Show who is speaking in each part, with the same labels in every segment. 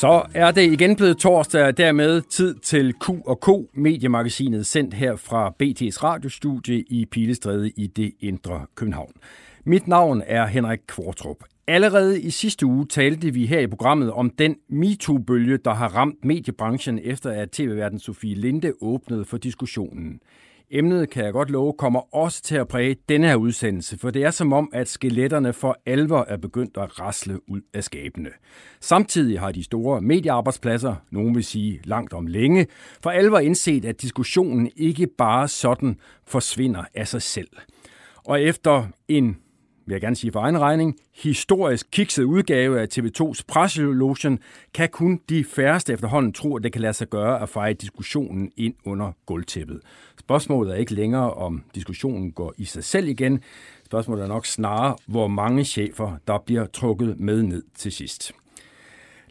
Speaker 1: Så er det igen blevet torsdag, og dermed tid til Q&K, mediemagasinet sendt her fra BT's radiostudie i Pilestræde i det indre København. Mit navn er Henrik Kvartrup. Allerede i sidste uge talte vi her i programmet om den MeToo-bølge, der har ramt mediebranchen efter at tv-verden Sofie Linde åbnede for diskussionen. Emnet, kan jeg godt love, kommer også til at præge denne her udsendelse, for det er som om, at skeletterne for alvor er begyndt at rasle ud af skabene. Samtidig har de store mediearbejdspladser, nogen vil sige langt om længe, for alvor indset, at diskussionen ikke bare sådan forsvinder af sig selv. Og efter en vil jeg gerne sige for egen regning, historisk kikset udgave af TV2's presselotion, kan kun de færreste efterhånden tro, at det kan lade sig gøre at feje diskussionen ind under gulvtæppet. Spørgsmålet er ikke længere, om diskussionen går i sig selv igen. Spørgsmålet er nok snarere, hvor mange chefer, der bliver trukket med ned til sidst.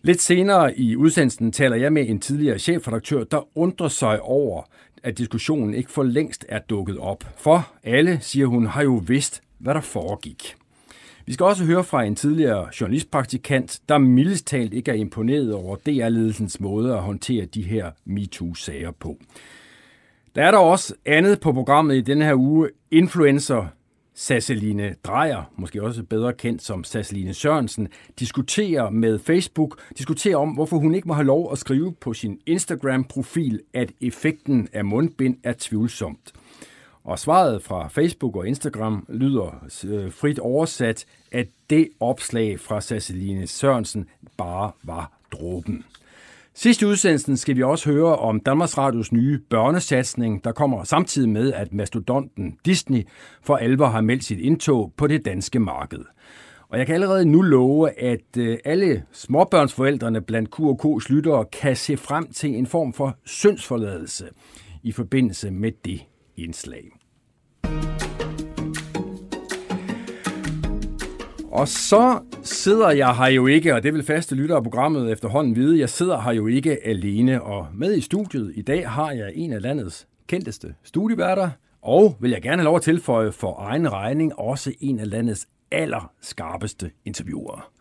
Speaker 1: Lidt senere i udsendelsen taler jeg med en tidligere chefredaktør, der undrer sig over, at diskussionen ikke for længst er dukket op. For alle, siger hun, har jo vidst, hvad der foregik. Vi skal også høre fra en tidligere journalistpraktikant, der mildest talt ikke er imponeret over DR-ledelsens måde at håndtere de her MeToo-sager på. Der er der også andet på programmet i denne her uge. Influencer Sasseline Drejer, måske også bedre kendt som Sasseline Sørensen, diskuterer med Facebook, diskuterer om, hvorfor hun ikke må have lov at skrive på sin Instagram-profil, at effekten af mundbind er tvivlsomt. Og svaret fra Facebook og Instagram lyder øh, frit oversat, at det opslag fra Sasseline Sørensen bare var dråben. Sidste udsendelsen skal vi også høre om Danmarks Radios nye børnesatsning, der kommer samtidig med, at mastodonten Disney for alvor har meldt sit indtog på det danske marked. Og jeg kan allerede nu love, at øh, alle småbørnsforældrene blandt Q&K's lyttere kan se frem til en form for syndsforladelse i forbindelse med det indslag. Og så sidder jeg her jo ikke, og det vil faste lytter af programmet efterhånden vide, jeg sidder her jo ikke alene, og med i studiet i dag har jeg en af landets kendteste studieværter, og vil jeg gerne have lov at tilføje for egen regning også en af landets allerskarpeste interviewer.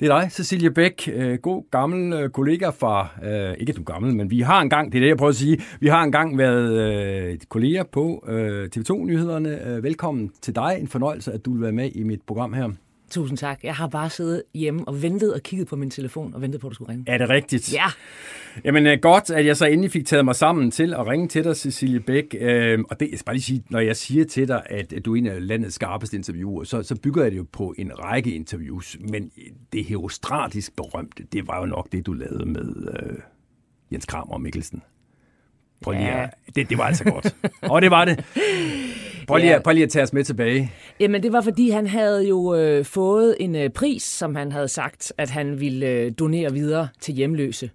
Speaker 1: Det er dig, Cecilie Bæk, øh, god gammel øh, kollega fra, øh, ikke du gammel, men vi har engang, det er det, jeg prøver at sige, vi har engang været øh, kolleger på øh, TV2-nyhederne. Øh, velkommen til dig, en fornøjelse, at du vil være med i mit program her.
Speaker 2: Tusind tak. Jeg har bare siddet hjemme og ventet og kigget på min telefon og ventet på, at du skulle ringe.
Speaker 1: Er det rigtigt?
Speaker 2: Ja.
Speaker 1: Jamen øh, godt, at jeg så endelig fik taget mig sammen til at ringe til dig, Cecilie Bæk. Øh, og det, jeg skal bare lige sige, når jeg siger til dig, at du er en af landets skarpeste interviewer, så, så bygger jeg det jo på en række interviews. Men det herostratisk berømte, det var jo nok det, du lavede med øh, Jens Kramer og Mikkelsen. Prøv lige
Speaker 2: Ja.
Speaker 1: at, det, det var altså godt. og det var det. Prøv lige,
Speaker 2: Ja.
Speaker 1: at, prøv lige at tage os med tilbage.
Speaker 2: Jamen, det var fordi, han havde jo øh, fået en øh, pris, som han havde sagt, at han ville øh, donere videre til hjemløse.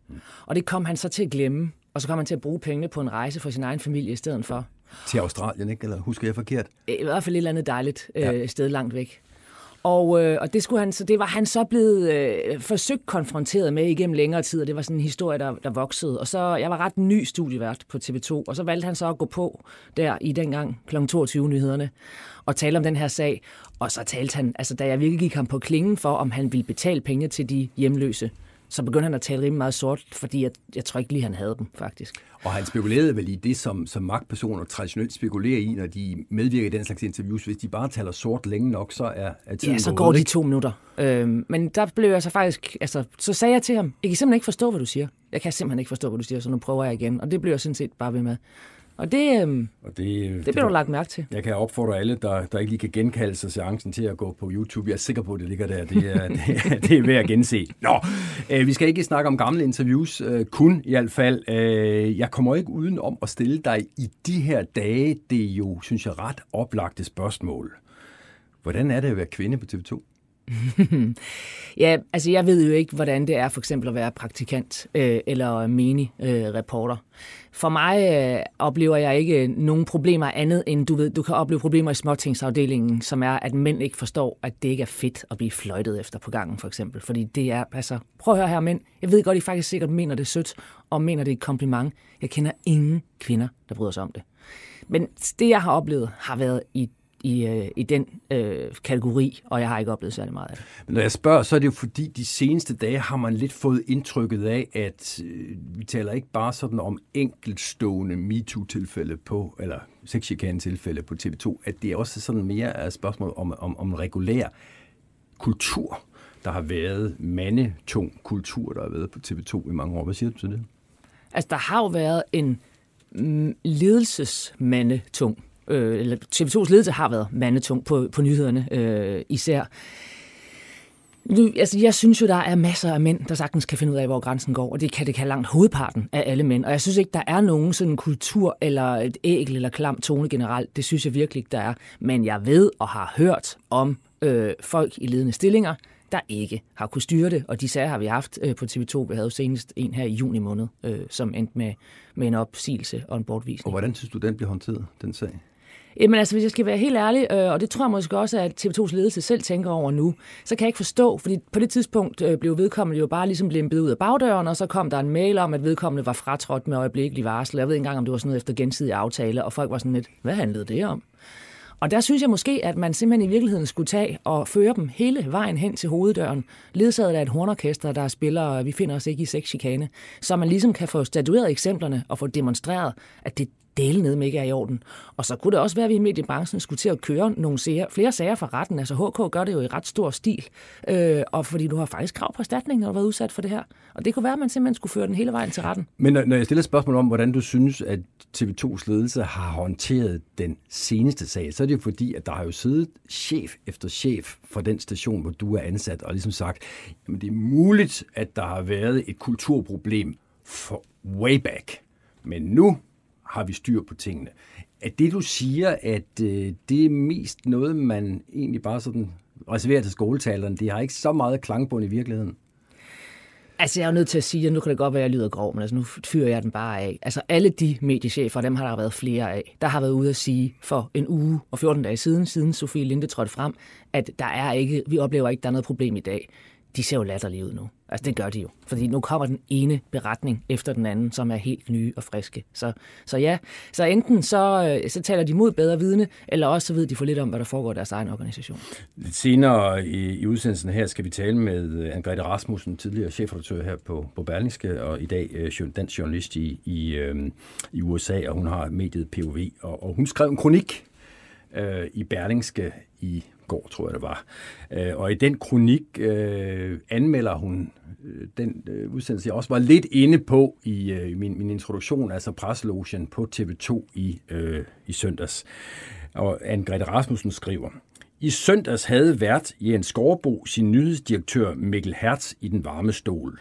Speaker 2: Og det kom han så til at glemme. Og så kom han til at bruge pengene på en rejse for sin egen familie i stedet for.
Speaker 1: Til Australien, ikke? Eller husker jeg forkert?
Speaker 2: I hvert fald et eller andet dejligt øh,
Speaker 1: ja.
Speaker 2: sted langt væk. Og, øh, og det, skulle han, så det var han så blevet øh, forsøgt konfronteret med igennem længere tid, og det var sådan en historie, der, der voksede. Og så, jeg var ret ny studievært på TV2, og så valgte han så at gå på der i dengang kl. 22-nyhederne og tale om den her sag. Og så talte han, altså da jeg virkelig gik ham på klingen for, om han ville betale penge til de hjemløse, så begyndte han at tale rimelig meget sort, fordi jeg, jeg tror ikke lige, han havde dem, faktisk.
Speaker 1: Og han spekulerede vel i det, som, som magtpersoner traditionelt spekulerer i, når de medvirker i den slags interviews. Hvis de bare taler sort længe nok, så er, er tiden
Speaker 2: Ja, så går de to minutter. Øhm, men der blev jeg så faktisk, altså, så sagde jeg til ham, jeg kan simpelthen ikke forstå, hvad du siger. Jeg kan simpelthen ikke forstå, hvad du siger, så nu prøver jeg igen. Og det blev jeg sådan set bare ved med. Og det, øhm,
Speaker 1: Og det,
Speaker 2: det blev du lagt mærke til.
Speaker 1: Jeg kan opfordre alle, der, der ikke lige kan genkalde sig seancen til at gå på YouTube. Jeg er sikker på, at det ligger der. Det er, det er, det er værd at gense. Nå, øh, vi skal ikke snakke om gamle interviews, øh, kun i hvert fald. Øh, jeg kommer ikke uden om at stille dig i de her dage, det er jo, synes jeg, ret oplagte spørgsmål. Hvordan er det at være kvinde på TV2?
Speaker 2: Ja, altså jeg ved jo ikke, hvordan det er for eksempel at være praktikant øh, eller mini-reporter. Øh, for mig øh, oplever jeg ikke nogen problemer andet end, du ved, du kan opleve problemer i småtingsafdelingen, som er, at mænd ikke forstår, at det ikke er fedt at blive fløjtet efter på gangen, for eksempel. Fordi det er, altså, prøv at høre her mænd, jeg ved godt, I faktisk sikkert mener det sødt, og mener det er et kompliment. Jeg kender ingen kvinder, der bryder sig om det. Men det, jeg har oplevet, har været i i, øh, i den øh, kategori, og jeg har ikke oplevet særlig meget af det.
Speaker 1: Men når jeg spørger, så er det jo fordi, de seneste dage har man lidt fået indtrykket af, at øh, vi taler ikke bare sådan om enkeltstående MeToo-tilfælde på, eller sexchikane-tilfælde på TV2, at det også sådan mere er et spørgsmål om, om, om regulær kultur, der har været mandetung kultur, der har været på TV2 i mange år. Hvad siger du til det?
Speaker 2: Altså, der har jo været en mm, ledelsesmandetung øh, eller TV2's ledelse har været mandetung på, på nyhederne øh, især. Nu, altså, jeg synes jo, der er masser af mænd, der sagtens kan finde ud af, hvor grænsen går, og det kan det kan langt hovedparten af alle mænd. Og jeg synes ikke, der er nogen sådan kultur eller et ægel eller klam tone generelt. Det synes jeg virkelig ikke, der er. Men jeg ved og har hørt om øh, folk i ledende stillinger, der ikke har kunne styre det. Og de sager har vi haft øh, på TV2. Vi havde jo senest en her i juni måned, øh, som endte med, med en opsigelse og en bortvisning.
Speaker 1: Og hvordan synes du, den bliver håndteret, den sag?
Speaker 2: Jamen altså, hvis jeg skal være helt ærlig, øh, og det tror jeg måske også, at TV2's ledelse selv tænker over nu, så kan jeg ikke forstå, fordi på det tidspunkt øh, blev vedkommende jo bare ligesom blimpet ud af bagdøren, og så kom der en mail om, at vedkommende var fratrådt med øjeblikkelig varsel. Jeg ved ikke engang, om det var sådan noget efter gensidig aftale, og folk var sådan lidt, hvad handlede det om? Og der synes jeg måske, at man simpelthen i virkeligheden skulle tage og føre dem hele vejen hen til hoveddøren, ledsaget af et hornorkester, der spiller Vi finder os ikke i sexchikane, så man ligesom kan få statueret eksemplerne og få demonstreret, at det dele ned med ikke er i orden. Og så kunne det også være, at vi i mediebranchen skulle til at køre nogle sager, flere sager fra retten. Altså HK gør det jo i ret stor stil, øh, og fordi du har faktisk krav på erstatning, når du har været udsat for det her. Og det kunne være, at man simpelthen skulle føre den hele vejen til retten.
Speaker 1: Men når jeg stiller spørgsmål om, hvordan du synes, at TV2's ledelse har håndteret den seneste sag, så er det jo fordi, at der har jo siddet chef efter chef for den station, hvor du er ansat, og ligesom sagt, jamen det er muligt, at der har været et kulturproblem for way back. Men nu har vi styr på tingene. Er det, du siger, at øh, det er mest noget, man egentlig bare sådan reserverer til skoletalerne? Det har ikke så meget klangbund i virkeligheden.
Speaker 2: Altså, jeg er nødt til at sige, at nu kan det godt være, at jeg lyder grov, men altså, nu fyrer jeg den bare af. Altså, alle de mediechefer, dem har der været flere af, der har været ude at sige for en uge og 14 dage siden, siden Sofie Linde trådte frem, at der er ikke, vi oplever ikke, at der er noget problem i dag. De ser jo latterlige ud nu. Altså, det gør de jo. Fordi nu kommer den ene beretning efter den anden, som er helt nye og friske. Så, så ja, så enten så, øh, så taler de mod bedre vidne, eller også så ved de for lidt om, hvad der foregår i deres egen organisation.
Speaker 1: Lidt senere i, i udsendelsen her skal vi tale med øh, Rasmussen, tidligere chefredaktør her på, på Berlingske, og i dag øh, dansk journalist i, i, øh, i USA, og hun har mediet POV, og, og hun skrev en kronik øh, i Berlingske i går, tror jeg det var. Øh, og i den kronik øh, anmelder hun øh, den øh, udsendelse, jeg også var lidt inde på i øh, min, min introduktion, altså presselogen på TV2 i, øh, i søndags. Og Anne-Grethe Rasmussen skriver, i søndags havde vært Jens Skorbo sin nyhedsdirektør Mikkel Hertz i den varme stol.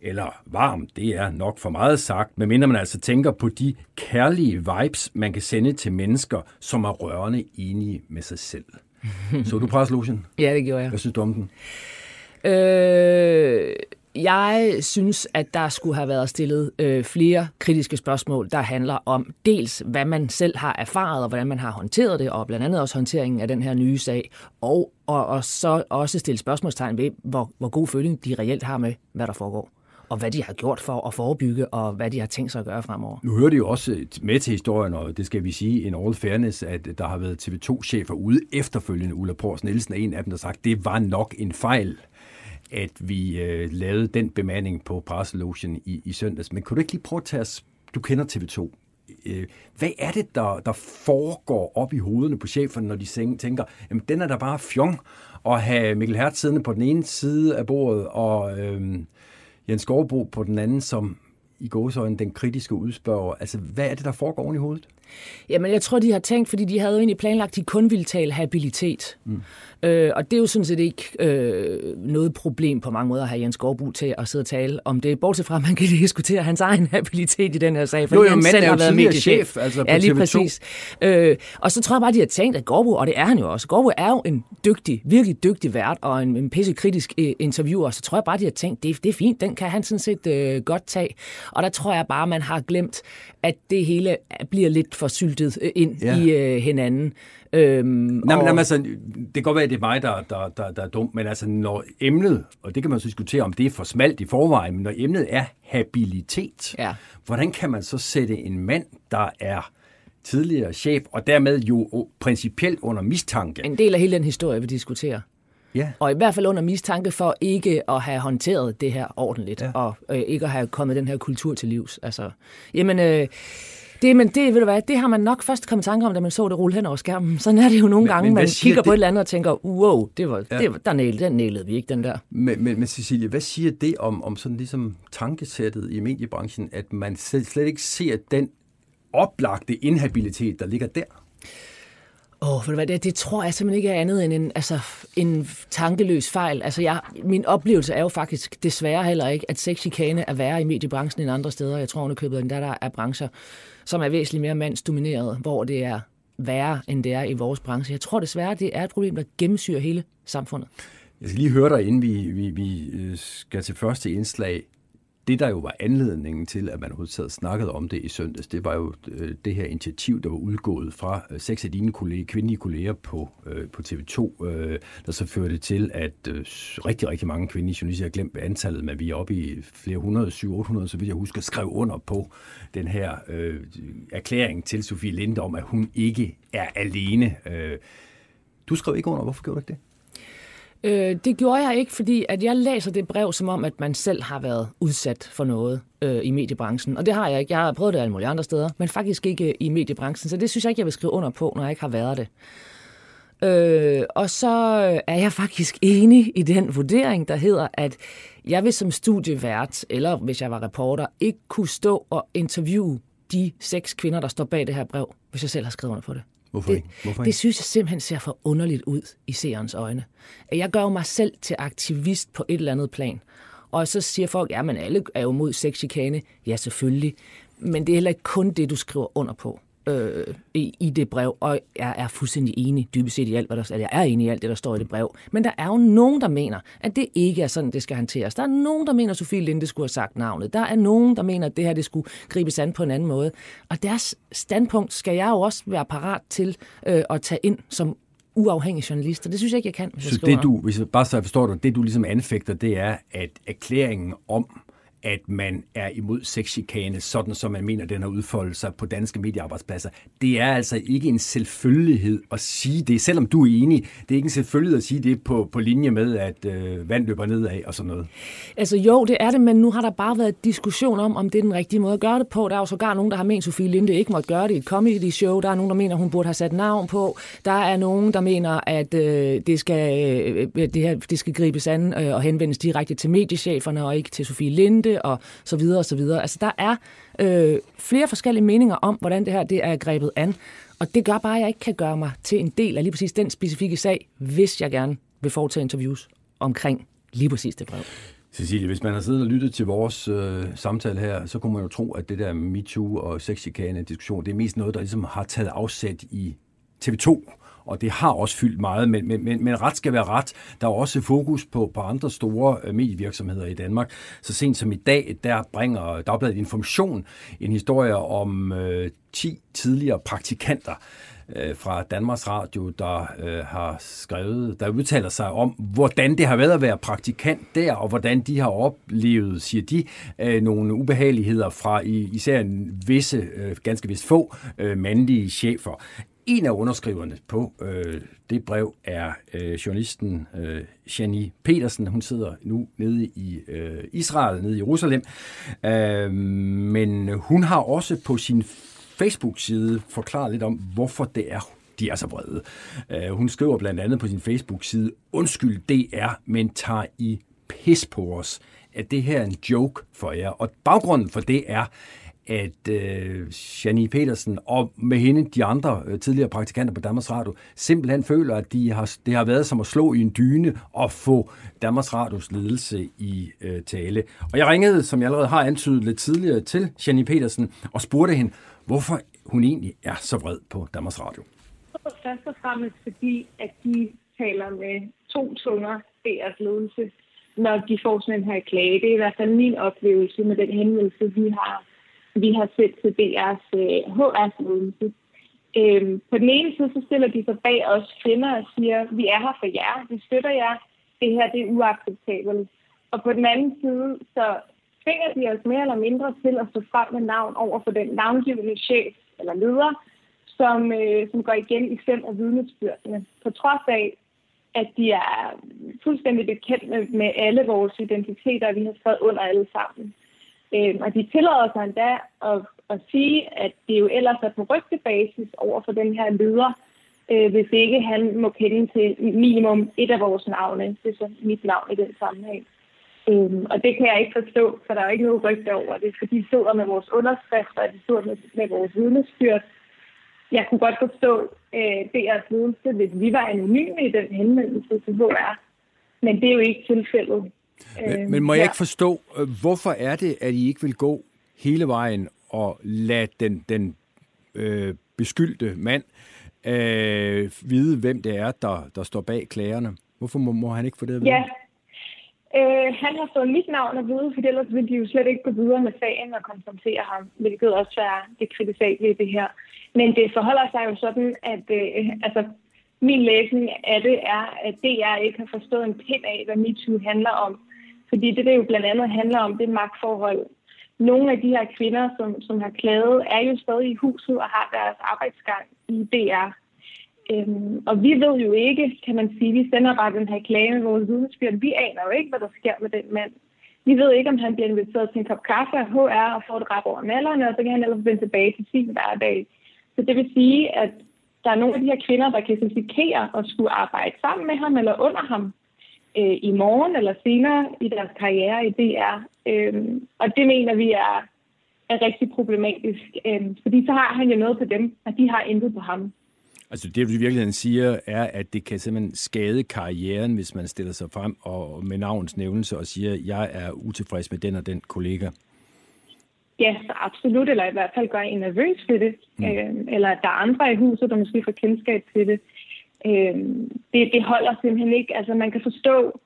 Speaker 1: Eller varm, det er nok for meget sagt, medmindre man altså tænker på de kærlige vibes, man kan sende til mennesker, som er rørende enige med sig selv. Så du preslogen?
Speaker 2: Ja, det gjorde jeg.
Speaker 1: Hvad synes du om den?
Speaker 2: Øh, jeg synes, at der skulle have været stillet øh, flere kritiske spørgsmål, der handler om dels, hvad man selv har erfaret, og hvordan man har håndteret det, og blandt andet også håndteringen af den her nye sag, og, og, og så også stille spørgsmålstegn ved, hvor, hvor god føling de reelt har med, hvad der foregår og hvad de har gjort for at forebygge, og hvad de har tænkt sig at gøre fremover.
Speaker 1: Nu hører det jo også med til historien, og det skal vi sige en all fairness, at der har været TV2-chefer ude efterfølgende. Ulla Pors Nielsen er en af dem, der sagt, det var nok en fejl at vi øh, lavede den bemanding på presselogen i, i søndags. Men kunne du ikke lige prøve at tage os, du kender TV2, øh, hvad er det, der, der foregår op i hovederne på cheferne, når de tænker, jamen den er der bare fjong, at have Mikkel Hertz siddende på den ene side af bordet, og øh, Jens Skovbo på den anden, som i gåsøjne den kritiske udspørger. Altså, hvad er det, der foregår oven i hovedet?
Speaker 2: Jamen, jeg tror, de har tænkt, fordi de havde jo egentlig planlagt, at de kun ville tale habilitet. Mm. Øh, og det er jo sådan set ikke øh, noget problem på mange måder at have Jens Gårdbu til at sidde og tale om det, bortset fra, at man kan diskutere hans egen habilitet i den her sag,
Speaker 1: fordi jo, jo, han selv har været mediechef altså
Speaker 2: ja, lige præcis. Øh, og så tror jeg bare, de har tænkt, at Gårdbu, og det er han jo også, Gårdbu er jo en dygtig, virkelig dygtig vært og en, en pissekritisk øh, interviewer, så tror jeg bare, de har tænkt, det, det er fint, den kan han sådan set øh, godt tage. Og der tror jeg bare, man har glemt, at det hele bliver lidt for syltet øh, ind ja. i øh, hinanden.
Speaker 1: Øhm, nej, og... men, altså, det kan godt være, at det er mig, der, der, der, der er dum, men altså, når emnet, og det kan man så diskutere, om det er for smalt i forvejen, men når emnet er habilitet, ja. hvordan kan man så sætte en mand, der er tidligere chef, og dermed jo principielt under mistanke.
Speaker 2: En del af hele den historie, vi diskuterer. Ja. Og i hvert fald under mistanke for ikke at have håndteret det her ordentligt, ja. og øh, ikke at have kommet den her kultur til livs. Altså, jamen, øh, det, men det, ved du hvad, det har man nok først kommet tanke om, da man så det rulle hen over skærmen. Sådan er det jo nogle men, gange, men man kigger det? på et eller andet og tænker, wow, det var, ja. det, der nælede, den nælede vi ikke, den der.
Speaker 1: Men, men, men Cecilie, hvad siger det om, om sådan ligesom tankesættet i mediebranchen, at man slet ikke ser den oplagte inhabilitet, der ligger der?
Speaker 2: Åh, oh, hvad, det, det tror jeg simpelthen ikke er andet end en, altså, en tankeløs fejl. Altså, jeg, min oplevelse er jo faktisk desværre heller ikke, at sexchikane er værre i mediebranchen end andre steder. Jeg tror underkøbet, at der, der er brancher, som er væsentligt mere mandsdomineret, hvor det er værre, end det er i vores branche. Jeg tror desværre, det er et problem, der gennemsyrer hele samfundet.
Speaker 1: Jeg skal lige høre dig, inden vi, vi, vi øh, skal til første indslag det, der jo var anledningen til, at man overhovedet snakkede om det i søndags, det var jo øh, det her initiativ, der var udgået fra øh, seks af dine kolleger, kvindelige kolleger på, øh, på TV2, øh, der så førte til, at øh, rigtig, rigtig mange kvindelige journalister, jeg glemt antallet, men vi er oppe i flere hundrede, syv, 800, så vidt jeg husker, skrev under på den her øh, erklæring til Sofie Linde om, at hun ikke er alene. Øh, du skrev ikke under. Hvorfor gjorde du ikke det?
Speaker 2: Øh, det gjorde jeg ikke, fordi at jeg læser det brev som om, at man selv har været udsat for noget øh, i mediebranchen. Og det har jeg ikke. Jeg har prøvet det alle mulige andre steder, men faktisk ikke øh, i mediebranchen. Så det synes jeg ikke, jeg vil skrive under på, når jeg ikke har været det. Øh, og så øh, er jeg faktisk enig i den vurdering, der hedder, at jeg vil som studievært, eller hvis jeg var reporter, ikke kunne stå og interviewe de seks kvinder, der står bag det her brev, hvis jeg selv har skrevet under på det.
Speaker 1: Hvorfor
Speaker 2: det,
Speaker 1: ikke? Hvorfor
Speaker 2: ikke? Det synes jeg simpelthen ser for underligt ud i seerens øjne. Jeg gør mig selv til aktivist på et eller andet plan. Og så siger folk, ja, men alle er jo mod sexchikane. Ja, selvfølgelig. Men det er heller ikke kun det, du skriver under på øh, i, i det brev, og jeg er fuldstændig enig dybest set i alt, hvad der, jeg er enig i alt det, der står i det brev. Men der er jo nogen, der mener, at det ikke er sådan, det skal hanteres. Der er nogen, der mener, at Sofie Linde skulle have sagt navnet. Der er nogen, der mener, at det her det skulle gribes an på en anden måde. Og deres standpunkt skal jeg jo også være parat til øh, at tage ind som uafhængig journalist, og det synes jeg ikke, jeg kan.
Speaker 1: Hvis så jeg det du, hvis jeg bare så jeg forstår dig, det du ligesom anfægter, det er, at erklæringen om, at man er imod sexchikane, sådan som man mener, den har udfoldet sig på danske mediearbejdspladser. Det er altså ikke en selvfølgelighed at sige det, selvom du er enig. Det er ikke en selvfølgelighed at sige det på, på linje med, at øh, vand løber nedad og sådan noget.
Speaker 2: Altså jo, det er det, men nu har der bare været diskussion om, om det er den rigtige måde at gøre det på. Der er jo sågar nogen, der har ment, Sofie Linde ikke måtte gøre det i et comedy show. Der er nogen, der mener, hun burde have sat navn på. Der er nogen, der mener, at øh, det, skal, øh, øh det, her, det skal gribes an øh, og henvendes direkte til mediecheferne og ikke til Sofie Linde det, og så videre og så videre. Altså, der er øh, flere forskellige meninger om, hvordan det her det er grebet an. Og det gør bare, at jeg ikke kan gøre mig til en del af lige præcis den specifikke sag, hvis jeg gerne vil foretage interviews omkring lige præcis det brev.
Speaker 1: Cecilie, hvis man har siddet og lyttet til vores øh, samtale her, så kunne man jo tro, at det der MeToo og sexchikane diskussion, det er mest noget, der ligesom har taget afsæt i TV2 og det har også fyldt meget, men, men, men, men ret skal være ret. Der er også fokus på, på andre store øh, medievirksomheder i Danmark. Så sent som i dag, der bringer Dagbladet Information en historie om øh, 10 tidligere praktikanter, øh, fra Danmarks Radio, der øh, har skrevet, der udtaler sig om, hvordan det har været at være praktikant der, og hvordan de har oplevet, siger de, øh, nogle ubehageligheder fra især en visse, øh, ganske vist få, øh, mandlige chefer. En af underskriverne på øh, det brev er øh, journalisten øh, Jenny Petersen. Hun sidder nu nede i øh, Israel, nede i Jerusalem. Øh, men hun har også på sin Facebook-side forklaret lidt om, hvorfor det er, de er så vrede. Øh, hun skriver blandt andet på sin Facebook-side, undskyld DR, men tager I pis på os. At det her er en joke for jer. Og baggrunden for det er, at øh, Janine Petersen og med hende de andre øh, tidligere praktikanter på Danmarks Radio simpelthen føler, at de har, det har været som at slå i en dyne og få Danmarks Radios ledelse i øh, tale. Og jeg ringede, som jeg allerede har antydet lidt tidligere, til Janine Petersen og spurgte hende, hvorfor hun egentlig er så vred på Danmarks Radio.
Speaker 3: Først og fremmest fordi, at de taler med to tunger, deres ledelse, når de får sådan en her klage. Det er i hvert fald min oplevelse med den henvendelse, vi har vi har set til DR's øh, HR-ledelse. Øhm, på den ene side, så stiller de sig bag os kvinder og siger, vi er her for jer, vi støtter jer, det her det er uacceptabelt. Og på den anden side, så tvinger de os mere eller mindre til at stå frem med navn over for den navngivende chef eller leder, som, øh, som går igen i fem af vidnesbyrdene. På trods af, at de er fuldstændig bekendt med, med alle vores identiteter, vi har skrevet under alle sammen. Øh, og de tillader sig endda at, at sige, at det jo ellers er på rygtebasis over for den her leder, øh, hvis ikke han må kende til minimum et af vores navne. Det er så mit navn i den sammenhæng. Øhm, og det kan jeg ikke forstå, for der er jo ikke noget rygte over det, for de sidder med vores underskrifter, og de sidder med, med vores vidnesbyrd. Jeg kunne godt forstå øh, DR's ledelse, hvis vi var anonyme i den henvendelse til HR. Men det er jo ikke tilfældet.
Speaker 1: Men, men må jeg ikke forstå, øh, hvorfor er det, at I ikke vil gå hele vejen og lade den, den øh, beskyldte mand øh, vide, hvem det er, der, der står bag klagerne? Hvorfor må, må han ikke få det at vide?
Speaker 3: Ja, øh, han har fået mit navn at vide, for ellers ville de jo slet ikke gå videre med sagen og konfrontere ham, hvilket også er det kritisable i det her. Men det forholder sig jo sådan, at øh, altså, min læsning af det er, at DR ikke har forstået en pind af, hvad MeToo handler om. Fordi det, det jo blandt andet handler om, det magtforhold. Nogle af de her kvinder, som, som har klaget, er jo stadig i huset og har deres arbejdsgang i DR. Øhm, og vi ved jo ikke, kan man sige, vi sender bare den her klage med vores vidensbyrd. Vi aner jo ikke, hvad der sker med den mand. Vi ved ikke, om han bliver inviteret til en kop kaffe af HR og får et rap over nallerne, og så kan han ellers vende tilbage til sin hverdag. Så det vil sige, at der er nogle af de her kvinder, der kan risikere at skulle arbejde sammen med ham eller under ham øh, i morgen eller senere i deres karriere i DR. Øh, og det mener vi er, er rigtig problematisk, øh, fordi så har han jo noget på dem, og de har intet på ham.
Speaker 1: Altså det, du i virkeligheden siger, er, at det kan simpelthen skade karrieren, hvis man stiller sig frem og med navns nævnelse og siger, at jeg er utilfreds med den og den kollega.
Speaker 3: Ja, så absolut, eller i hvert fald gør en nervøs for det. Mm. Øh, eller at der er andre i huset, der måske får kendskab til det. Øh, det, det holder simpelthen ikke. Altså man kan forstå,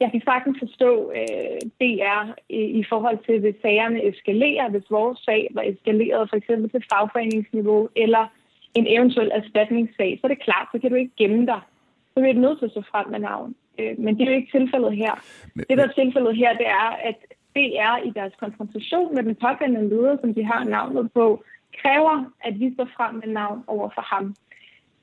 Speaker 3: jeg kan sagtens forstå øh, DR i, i forhold til, hvis sagerne eskalerer, hvis vores sag var eskaleret for eksempel til fagforeningsniveau, eller en eventuel erstatningssag, så er det klart, så kan du ikke gemme dig. Så vil du nødt til at stå frem med navn. Øh, men det er jo ikke tilfældet her. Men, det, der er tilfældet her, det er, at DR i deres konfrontation med den pågældende leder, som de har navnet på, kræver, at vi står frem med navn over for ham.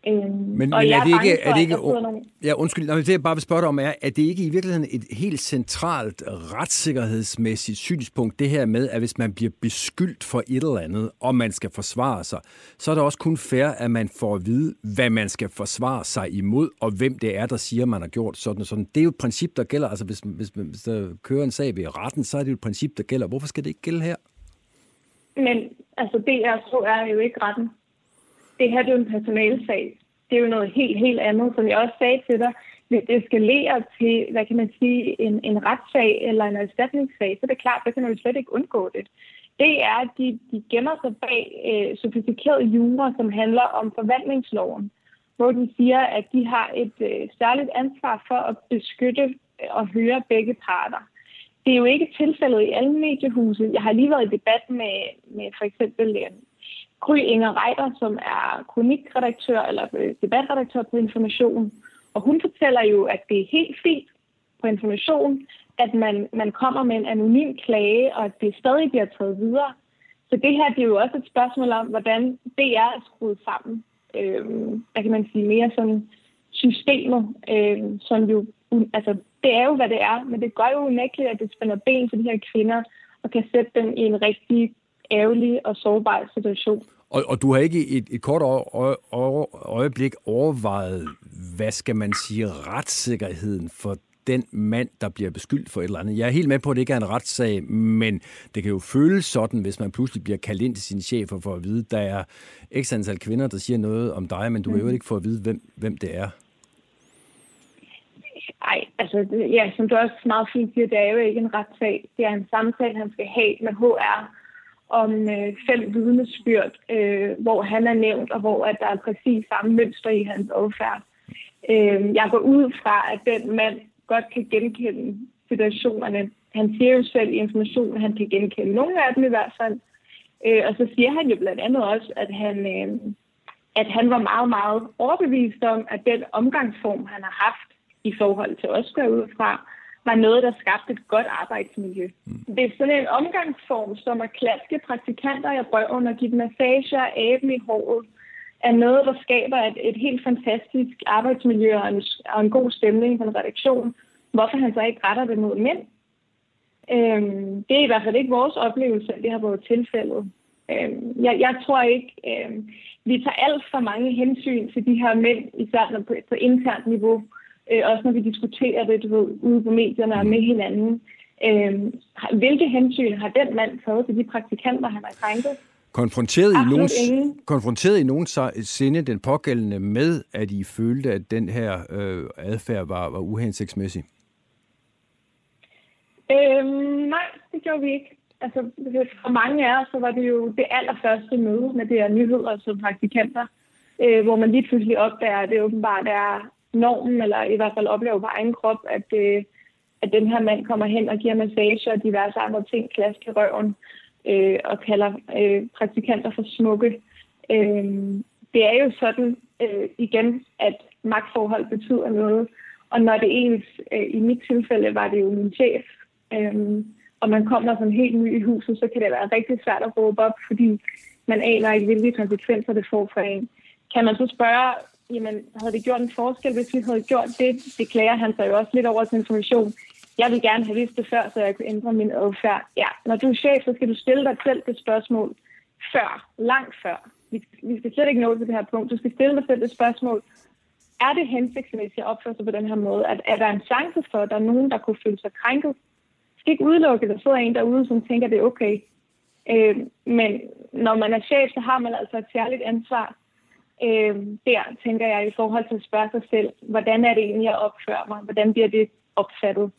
Speaker 1: Øhm, men, men er det ikke, er det ikke, nogle... ja, undskyld, det jeg bare vil spørge dig om er, er det ikke i virkeligheden et helt centralt retssikkerhedsmæssigt synspunkt, det her med, at hvis man bliver beskyldt for et eller andet, og man skal forsvare sig, så er det også kun fair, at man får at vide, hvad man skal forsvare sig imod, og hvem det er, der siger, man har gjort sådan og sådan. Det er jo et princip, der gælder, altså hvis, hvis, hvis der kører en sag ved retten, så er det jo et princip, der gælder. Hvorfor skal det ikke gælde her?
Speaker 3: Men altså, det så er jo ikke retten det her det er jo en personalsag. Det er jo noget helt, helt andet, som jeg også sagde til dig. Hvis det eskalerer til, hvad kan man sige, en, en retssag eller en erstatningssag, så er det klart, så kan man jo slet ikke undgå det. Det er, at de, de gemmer sig bag øh, sofistikeret jura, som handler om forvaltningsloven, hvor de siger, at de har et øh, særligt ansvar for at beskytte og høre begge parter. Det er jo ikke tilfældet i alle mediehuse. Jeg har lige været i debat med, med for eksempel øh, Gry Inger Reiter, som er kronikredaktør eller øh, debatredaktør på Information. Og hun fortæller jo, at det er helt fint på Information, at man, man kommer med en anonym klage, og at det stadig bliver taget videre. Så det her det er jo også et spørgsmål om, hvordan det er skruet sammen. Øhm, hvad kan man sige, mere sådan systemet, øhm, som jo, altså det er jo, hvad det er, men det gør jo unægteligt, at det spænder ben for de her kvinder, og kan sætte dem i en rigtig ærgerlig og sårbar situation.
Speaker 1: Og, og du har ikke et, et kort øje, øjeblik overvejet, hvad skal man sige, retssikkerheden for den mand, der bliver beskyldt for et eller andet. Jeg er helt med på, at det ikke er en retssag, men det kan jo føles sådan, hvis man pludselig bliver kaldt ind til sine chefer for at vide, der er ekstra antal kvinder, der siger noget om dig, men du kan jo ikke få at vide, hvem, hvem det er.
Speaker 3: Nej, altså, ja, som du også meget fint siger, det er jo ikke en retssag. Det er en samtale, han skal have med HR om øh, fem vidnesbyrd, øh, hvor han er nævnt, og hvor at der er præcis samme mønster i hans adfærd. Øh, jeg går ud fra, at den mand godt kan genkende situationerne. Han siger jo selv i informationen, at han kan genkende nogle af dem i hvert fald. Øh, og så siger han jo blandt andet også, at han, øh, at han var meget, meget overbevist om, at den omgangsform, han har haft i forhold til os, går ud fra, var noget, der skabte et godt arbejdsmiljø. Mm. Det er sådan en omgangsform, som at klaske praktikanter i røven og give dem massager og æble i håret, er noget, der skaber et, et helt fantastisk arbejdsmiljø og en, og en god stemning på en redaktion. Hvorfor han så ikke retter det mod mænd? Øhm, det er i hvert fald ikke vores oplevelse, at det har været tilfældet. Øhm, jeg, jeg tror ikke, øhm, vi tager alt for mange hensyn til de her mænd, især på, på internt niveau øh, også når vi diskuterer det du ved, ude på medierne og med hinanden. Øh, hvilke hensyn har den mand taget til de praktikanter, han har krænket?
Speaker 1: Konfronteret i, nogen, konfronteret i nogen sinde den pågældende med, at I følte, at den her øh, adfærd var, var uhensigtsmæssig?
Speaker 3: Øhm, nej, det gjorde vi ikke. Altså, for mange af os, så var det jo det allerførste møde med det her nyheder som praktikanter, øh, hvor man lige pludselig opdager, at det åbenbart er normen, eller i hvert fald oplever på egen krop, at, øh, at den her mand kommer hen og giver massager og diverse andre ting, klask i røven, øh, og kalder øh, praktikanter for smukke. Øh, det er jo sådan øh, igen, at magtforhold betyder noget. Og når det ens, øh, i mit tilfælde var det jo min chef, øh, og man kommer sådan helt ny i huset, så kan det være rigtig svært at råbe op, fordi man aner ikke, hvilke konsekvenser det får for en. Kan man så spørge jamen, havde det gjort en forskel, hvis vi havde gjort det? Det klager han sig jo også lidt over til information. Jeg vil gerne have vidst det før, så jeg kunne ændre min adfærd. Ja, når du er chef, så skal du stille dig selv det spørgsmål før, langt før. Vi, vi skal slet ikke nå til det her punkt. Du skal stille dig selv det spørgsmål. Er det hensigtsmæssigt at opføre sig på den her måde? At, er der en chance for, at der er nogen, der kunne føle sig krænket? Jeg skal ikke udelukke, at der sidder en derude, som tænker, at det er okay. Øh, men når man er chef, så har man altså et særligt ansvar øh, der, tænker jeg, i forhold til at spørge sig selv, hvordan er det egentlig, jeg opfører mig? Hvordan bliver det opfattet?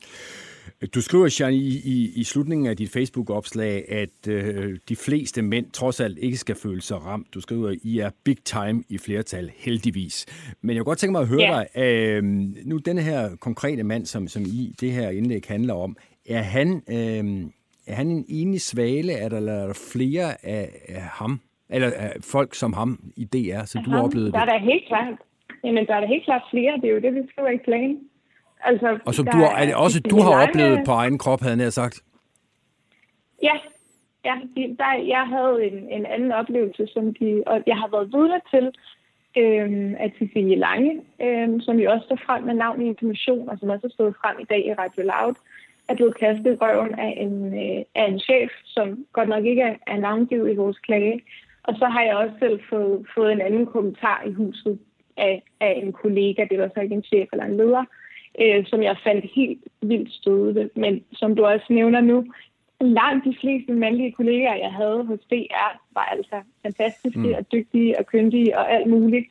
Speaker 1: Du skriver, Jean, i, i, i slutningen af dit Facebook-opslag, at øh, de fleste mænd trods alt ikke skal føle sig ramt. Du skriver, I er big time i flertal, heldigvis. Men jeg kunne godt tænke mig at høre yeah. dig, øh, nu denne her konkrete mand, som, som I det her indlæg handler om, er han, øh, er han en enig svale? Er der, er der flere af, af ham, eller uh, folk som ham i DR, så du har oplevet
Speaker 3: der det? Der er da helt klart, jamen, der er da helt klart flere. Det er jo det, vi skriver i klagen.
Speaker 1: Altså, og så du har, er det også, du har oplevet på egen krop, havde jeg sagt?
Speaker 3: Ja, ja der, jeg havde en, en anden oplevelse, som de, og jeg har været vidne til, øhm, at Cecilie Lange, øhm, som jo også står frem med navn i information, og som også har stået frem i dag i Radio Loud, er blevet kastet i røven af en, øh, af en chef, som godt nok ikke er, er navngivet i vores klage, og så har jeg også selv fået, fået en anden kommentar i huset af, af en kollega, det var så ikke en chef eller en leder, øh, som jeg fandt helt vildt stødende. Men som du også nævner nu, langt de fleste mandlige kollegaer, jeg havde hos DR, var altså fantastiske mm. og dygtige og kyndige og alt muligt.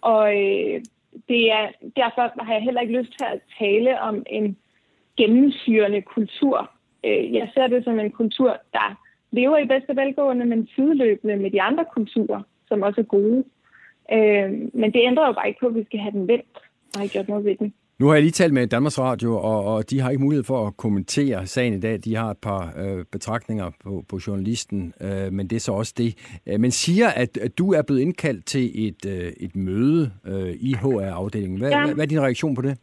Speaker 3: Og øh, det er, derfor har jeg heller ikke lyst til at tale om en gennemsyrende kultur. Øh, jeg ser det som en kultur, der lever i bedste velgående, men sideløbende med de andre kulturer, som også er gode. Øh, men det ændrer jo bare ikke på, at vi skal have den vendt, og har gjort noget ved den.
Speaker 1: Nu har jeg lige talt med Danmarks Radio, og, og de har ikke mulighed for at kommentere sagen i dag. De har et par øh, betragtninger på, på journalisten, øh, men det er så også det. Øh, men siger, at, at du er blevet indkaldt til et, øh, et møde øh, i HR-afdelingen. Hvad, ja. hvad, hvad er din reaktion på det?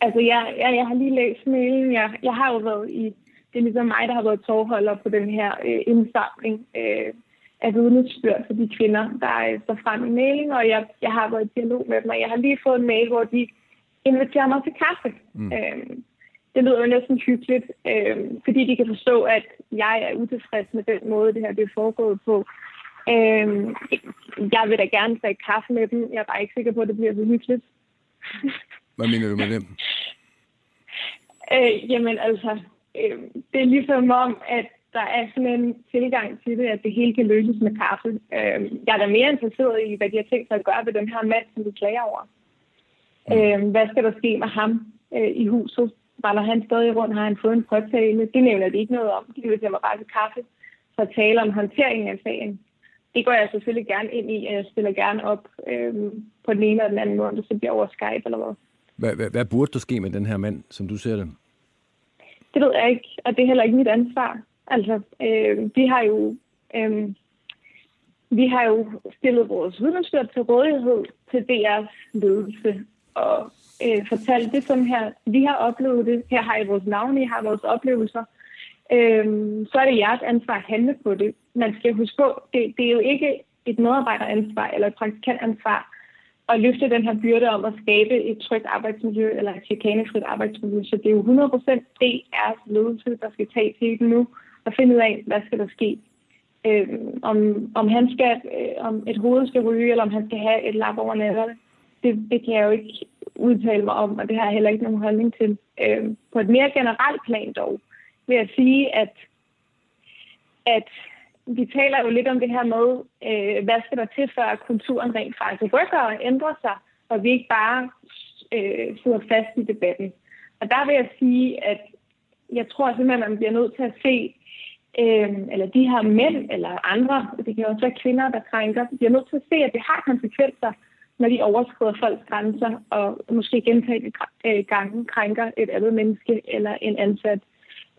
Speaker 3: Altså, jeg, jeg, jeg har lige læst mailen. Jeg, jeg har jo været i det er ligesom mig, der har været tovholder på den her øh, indsamling øh, af vidnesbyrd for de kvinder, der er så frem i mailing, og jeg, jeg har været i dialog med dem, og jeg har lige fået en mail, hvor de inviterer mig til kaffe. Mm. Øh, det lyder jo næsten hyggeligt, øh, fordi de kan forstå, at jeg er utilfreds med den måde, det her det er foregået på. Øh, jeg vil da gerne drikke kaffe med dem. Jeg er bare ikke sikker på, at det bliver så hyggeligt.
Speaker 1: Hvad mener du med det?
Speaker 3: Øh, jamen altså, øh, det er ligesom om, at der er sådan en tilgang til det, at det hele kan løses med kaffe. Øh, jeg er da mere interesseret i, hvad de har tænkt sig at gøre ved den her mand, som vi klager over. Øh, hvad skal der ske med ham øh, i huset? Var han stadig rundt? Har han fået en påtale? Det nævner de ikke noget om. De vil mig bare til kaffe for at tale om håndteringen af sagen. Det går jeg selvfølgelig gerne ind i, og jeg stiller gerne op øh, på den ene eller den anden måde, om det så bliver over Skype eller hvad.
Speaker 1: Hvad, hvad, hvad burde der ske med den her mand, som du ser det?
Speaker 3: Det ved jeg ikke, og det er heller ikke mit ansvar. Altså, øh, vi har jo øh, vi har jo stillet vores vidensstyr til rådighed til DR's ledelse og øh, fortalt det sådan her. Vi har oplevet det. Her har I vores navne, I har vores oplevelser. Øh, så er det jeres ansvar at handle på det. Man skal huske på, det, det er jo ikke et medarbejderansvar eller et praktikantansvar at løfte den her byrde om at skabe et trygt arbejdsmiljø eller et chikanefrit arbejdsmiljø. Så det er jo 100% DR's ledelse, der skal tage til det nu og finde ud af, hvad skal der ske. Øh, om, om, han skal, øh, om et hoved skal ryge, eller om han skal have et lap over nætterne, det, det kan jeg jo ikke udtale mig om, og det har jeg heller ikke nogen holdning til. Øh, på et mere generelt plan dog, vil jeg sige, at, at vi taler jo lidt om det her med, øh, hvad skal der til, før kulturen rent faktisk rykker og ændrer sig, og vi ikke bare øh, sidder fast i debatten. Og der vil jeg sige, at jeg tror simpelthen, at man bliver nødt til at se, øh, eller de her mænd eller andre, det kan også være kvinder, der krænker, bliver nødt til at se, at det har konsekvenser, når de overskrider folks grænser og måske gentagende øh, gange krænker et andet menneske eller en ansat.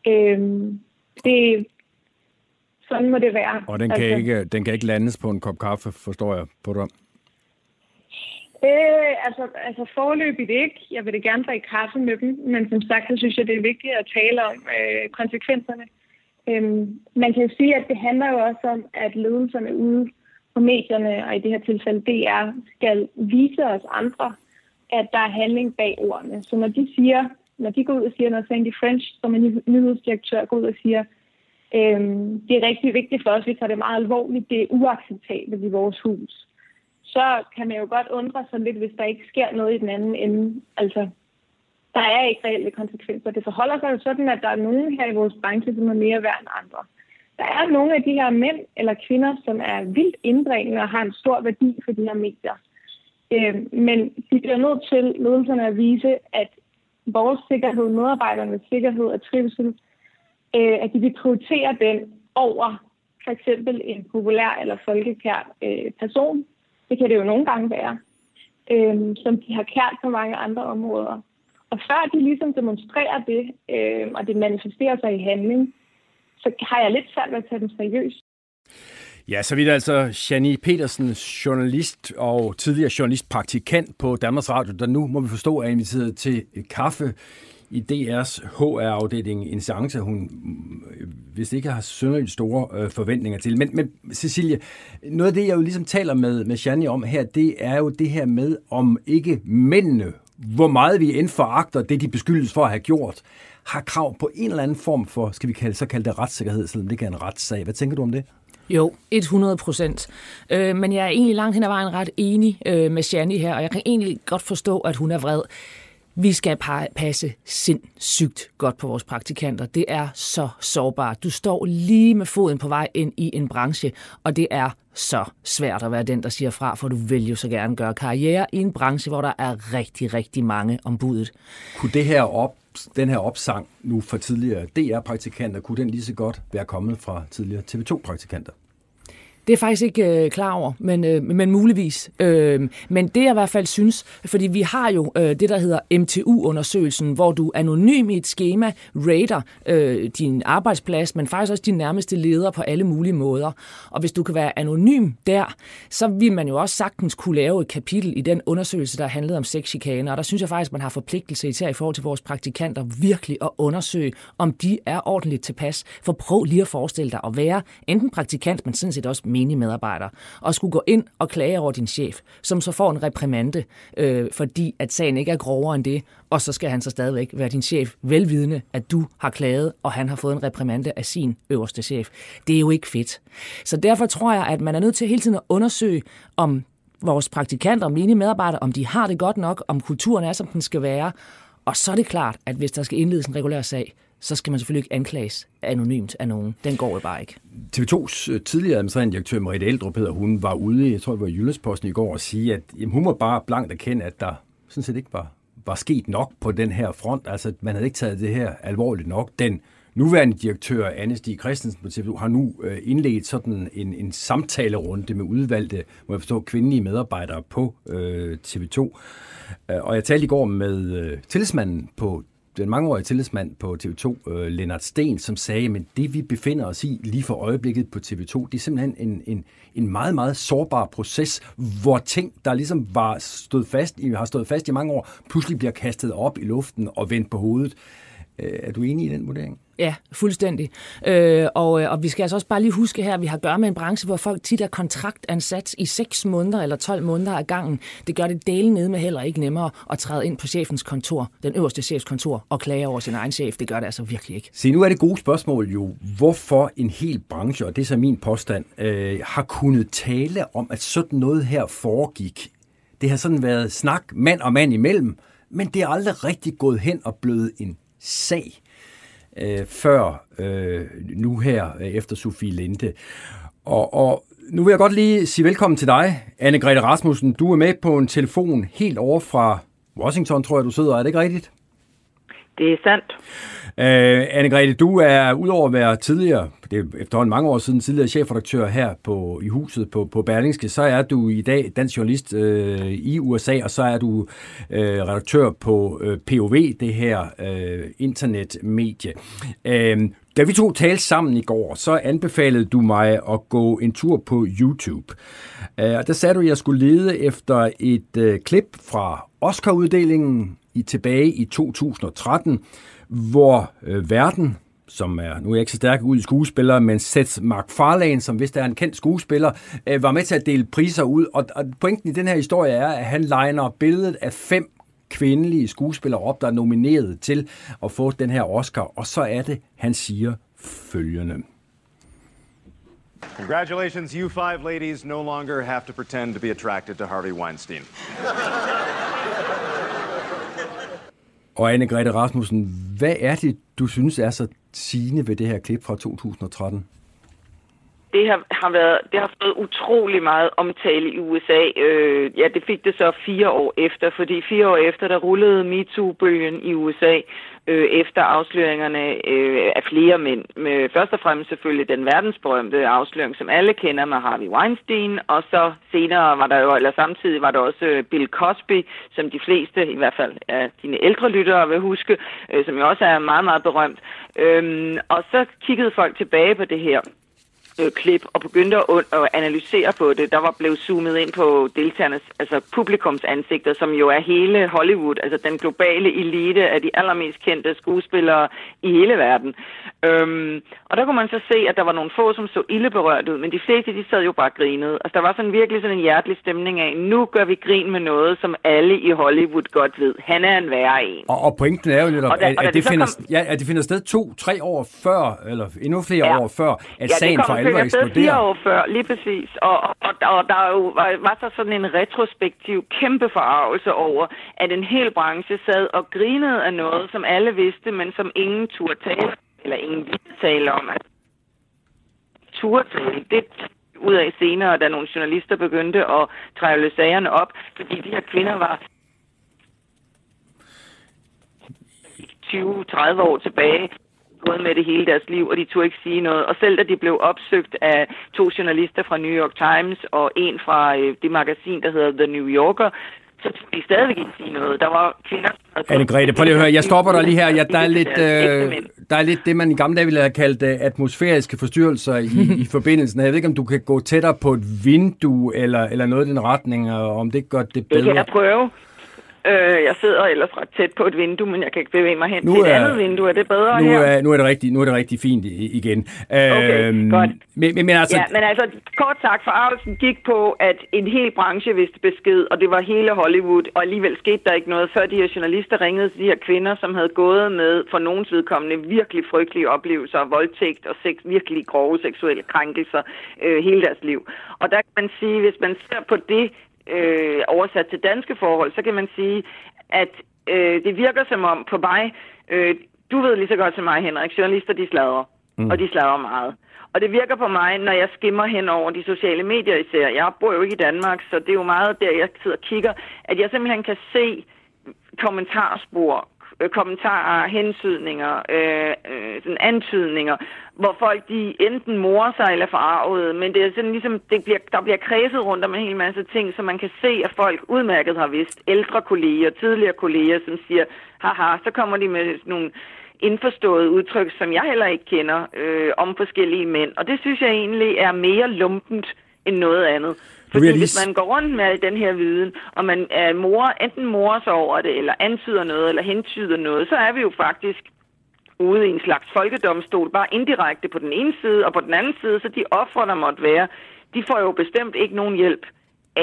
Speaker 3: Øh, det, sådan må det være.
Speaker 1: Og den kan, altså, ikke, den kan ikke landes på en kop kaffe, forstår jeg på dig?
Speaker 3: Øh, altså, altså forløbigt ikke. Jeg vil da gerne drikke kaffe med dem, men som sagt, så synes jeg, det er vigtigt at tale om øh, konsekvenserne. Øhm, man kan jo sige, at det handler jo også om, at ledelserne ude på medierne, og i det her tilfælde DR, skal vise os andre, at der er handling bag ordene. Så når de siger, når de går ud og siger, når Sandy French, som en nyhedsdirektør, går ud og siger, øhm, det er rigtig vigtigt for os, vi tager det meget alvorligt, det er uacceptabelt i vores hus, så kan man jo godt undre sig lidt, hvis der ikke sker noget i den anden ende. Altså, der er ikke reelle konsekvenser. Det forholder sig jo sådan, at der er nogen her i vores branche, som er mere værd end andre. Der er nogle af de her mænd eller kvinder, som er vildt indbringende og har en stor værdi for de her medier. Øh, men de bliver nødt til ledelserne at vise, at vores sikkerhed, medarbejdernes sikkerhed og trivsel, øh, at de vil prioritere den over for eksempel en populær eller folkekær øh, person. Det kan det jo nogle gange være, øh, som de har kært på mange andre områder. Og før de ligesom demonstrerer det, øh, og det manifesterer sig i handling, så har jeg lidt svært ved at tage dem seriøst.
Speaker 1: Ja, så vidt altså Jani Petersen, journalist og tidligere journalistpraktikant på Danmarks Radio, der nu må vi forstå er inviteret til kaffe i DR's HR-afdeling, en seance, hun mm, hvis ikke har synderligt store øh, forventninger til. Men, men Cecilie, noget af det, jeg jo ligesom taler med, med Shani om her, det er jo det her med, om ikke mændene hvor meget vi end foragter det, de beskyldes for at have gjort, har krav på en eller anden form for, skal vi kalde, så kalde det retssikkerhed, selvom det ikke er en retssag. Hvad tænker du om det?
Speaker 2: Jo, 100 procent. Øh, men jeg er egentlig langt hen ad vejen ret enig øh, med Shani her, og jeg kan egentlig godt forstå, at hun er vred. Vi skal passe sindssygt godt på vores praktikanter. Det er så sårbart. Du står lige med foden på vej ind i en branche, og det er så svært at være den, der siger fra, for du vil jo så gerne gøre karriere i en branche, hvor der er rigtig, rigtig mange ombudet.
Speaker 1: Kunne det her op, den her opsang nu for tidligere DR-praktikanter, kunne den lige så godt være kommet fra tidligere TV2-praktikanter?
Speaker 2: Det er jeg faktisk ikke øh, klar over, men, øh, men muligvis. Øh, men det jeg i hvert fald synes, fordi vi har jo øh, det, der hedder MTU-undersøgelsen, hvor du anonym i et schema rater øh, din arbejdsplads, men faktisk også din nærmeste leder på alle mulige måder. Og hvis du kan være anonym der, så vil man jo også sagtens kunne lave et kapitel i den undersøgelse, der handlede om sexchikaner. Og der synes jeg faktisk, man har forpligtelse især i forhold til vores praktikanter virkelig at undersøge, om de er ordentligt tilpas. For prøv lige at forestille dig at være enten praktikant, men sådan set også menig medarbejder, og skulle gå ind og klage over din chef, som så får en reprimande, øh, fordi at sagen ikke er grovere end det, og så skal han så stadigvæk være din chef, velvidende, at du har klaget, og han har fået en reprimande af sin øverste chef. Det er jo ikke fedt. Så derfor tror jeg, at man er nødt til hele tiden at undersøge, om vores praktikanter og menige medarbejdere, om de har det godt nok, om kulturen er, som den skal være. Og så er det klart, at hvis der skal indledes en regulær sag, så skal man selvfølgelig ikke anklages anonymt af nogen. Den går jo bare ikke.
Speaker 1: TV2's øh, tidligere administrerende direktør, Marie Eldrup hedder, hun var ude, jeg tror det var i Jyllandsposten i går, og sige, at jamen, hun var bare blankt erkende, at der sådan set ikke var, var sket nok på den her front. Altså, man havde ikke taget det her alvorligt nok. Den nuværende direktør, Anne Stig Christensen på TV2, har nu øh, indledt sådan en, en samtalerunde med udvalgte, må jeg forstå, kvindelige medarbejdere på øh, TV2. Øh, og jeg talte i går med øh, tillidsmanden på den mangeårige tillidsmand på TV2, øh, Lennart Sten, som sagde, men det vi befinder os i lige for øjeblikket på TV2, det er simpelthen en, en, en meget, meget sårbar proces, hvor ting, der ligesom var stået fast, har stået fast i mange år, pludselig bliver kastet op i luften og vendt på hovedet. Øh, er du enig i den vurdering?
Speaker 2: Ja, fuldstændig. Øh, og, øh, og vi skal altså også bare lige huske her, at vi har at gøre med en branche, hvor folk tit er kontraktansat i 6 måneder eller 12 måneder af gangen. Det gør det dele ned med heller ikke nemmere at træde ind på chefens kontor, den øverste chefs kontor, og klage over sin egen chef. Det gør det altså virkelig ikke.
Speaker 1: Se, nu er det gode spørgsmål jo, hvorfor en hel branche, og det er så min påstand, øh, har kunnet tale om, at sådan noget her foregik. Det har sådan været snak mand og mand imellem, men det er aldrig rigtig gået hen og blevet en sag øh, før øh, nu her øh, efter Sofie Linde. Og, og nu vil jeg godt lige sige velkommen til dig, anne Grete Rasmussen. Du er med på en telefon helt over fra Washington, tror jeg, du sidder. Er det ikke rigtigt?
Speaker 4: Det er sandt.
Speaker 1: Øh, Anne-Grethe, du er udover at være tidligere, det er efterhånden mange år siden, tidligere chefredaktør her på, i huset på, på Berlingske, så er du i dag dansk journalist øh, i USA, og så er du øh, redaktør på øh, POV, det her øh, internetmedie. Øh, da vi to talte sammen i går, så anbefalede du mig at gå en tur på YouTube. Uh, der sagde du, at jeg skulle lede efter et øh, klip fra Oscar-uddelingen i tilbage i 2013, hvor øh, verden, som er, nu er jeg ikke så stærk ud i skuespillere, men Seth MacFarlane, som vist er en kendt skuespiller, øh, var med til at dele priser ud. Og, og pointen i den her historie er, at han legner billedet af fem kvindelige skuespillere op, der er nomineret til at få den her Oscar. Og så er det, han siger følgende.
Speaker 5: Congratulations, you five ladies no longer have to pretend to be attracted to Harvey Weinstein.
Speaker 1: Og Anne-Grethe Rasmussen, hvad er det, du synes er så sigende ved det her klip fra 2013?
Speaker 4: Det har, har været, det har fået utrolig meget omtale i USA. Øh, ja, det fik det så fire år efter, fordi fire år efter, der rullede MeToo-bølgen i USA, øh, efter afsløringerne øh, af flere mænd. Med først og fremmest selvfølgelig den verdensberømte afsløring, som alle kender med Harvey Weinstein, og så senere var der jo, eller samtidig var der også øh, Bill Cosby, som de fleste, i hvert fald af dine ældre lyttere vil huske, øh, som jo også er meget, meget berømt. Øh, og så kiggede folk tilbage på det her øh, klip og begyndte at, at analysere på det. Der var blevet zoomet ind på deltagernes, altså publikums ansigter, som jo er hele Hollywood, altså den globale elite af de allermest kendte skuespillere i hele verden. Øhm, og der kunne man så se, at der var nogle få, som så ildeberørt ud, men de fleste, de sad jo bare grinede. Altså der var sådan virkelig sådan en hjertelig stemning af, nu gør vi grin med noget, som alle i Hollywood godt ved. Han er en værre en.
Speaker 1: Og, og pointen er jo lidt, at, at, det finder, kom... ja, at det finder sted to-tre år før, eller endnu flere ja. år før, at ja, sagen for alvor eksploderer.
Speaker 4: fire år før, lige præcis. Og, og, og, der er jo, var, var så sådan en retrospektiv kæmpe forarvelse over, at en hel branche sad og grinede af noget, som alle vidste, men som ingen turde tale eller ingen ville tale om. At turde tale, det ud af senere, da nogle journalister begyndte at trævle sagerne op, fordi de her kvinder var 20-30 år tilbage gået med det hele deres liv, og de tog ikke sige noget. Og selv da de blev opsøgt af to journalister fra New York Times og en fra øh, det magasin, der hedder The New Yorker, så tog de stadigvæk ikke sige noget. Der var kvinder...
Speaker 1: Anne-Grethe, prøv lige at høre, jeg stopper dig lige her. Ja, der, er lidt, øh, der er lidt det, man i gamle dage ville have kaldt uh, atmosfæriske forstyrrelser i, i forbindelsen. Jeg ved ikke, om du kan gå tættere på et vindue eller, eller noget i den retning, og om det gør det bedre. Det
Speaker 4: kan jeg prøve. Øh, jeg sidder ellers ret tæt på et vindue, men jeg kan ikke bevæge mig hen nu til et andet vindue. Er det bedre
Speaker 1: nu
Speaker 4: her?
Speaker 1: Er, nu, er det rigtig, nu er det rigtig fint igen.
Speaker 4: Okay, øhm, godt.
Speaker 1: Men, men, men, altså...
Speaker 4: Ja, men altså, kort sagt, forarvelsen gik på, at en hel branche vidste besked, og det var hele Hollywood, og alligevel skete der ikke noget, før de her journalister ringede til de her kvinder, som havde gået med, for nogens vedkommende, virkelig frygtelige oplevelser, voldtægt og sex, virkelig grove seksuelle krænkelser øh, hele deres liv. Og der kan man sige, hvis man ser på det øh, oversat til danske forhold, så kan man sige, at øh, det virker som om på mig, øh, du ved lige så godt som mig, Henrik, journalister de sladrer, mm. og de sladrer meget. Og det virker på mig, når jeg skimmer hen over de sociale medier især. Jeg bor jo ikke i Danmark, så det er jo meget der, jeg sidder og kigger, at jeg simpelthen kan se kommentarspor, øh, kommentarer, hensydninger, øh, øh, sådan antydninger, hvor folk de enten morer sig eller forarvet, men det er sådan ligesom, det bliver, der bliver kredset rundt om en hel masse ting, så man kan se, at folk udmærket har vist, ældre kolleger, tidligere kolleger, som siger, haha, så kommer de med nogle indforståede udtryk, som jeg heller ikke kender, øh, om forskellige mænd. Og det synes jeg egentlig er mere lumpent end noget andet. Fordi lige... hvis man går rundt med den her viden, og man er mor, enten morer sig over det, eller antyder noget, eller hentyder noget, så er vi jo faktisk ude i en slags folkedomstol, bare indirekte på den ene side, og på den anden side, så de ofre, der måtte være, de får jo bestemt ikke nogen hjælp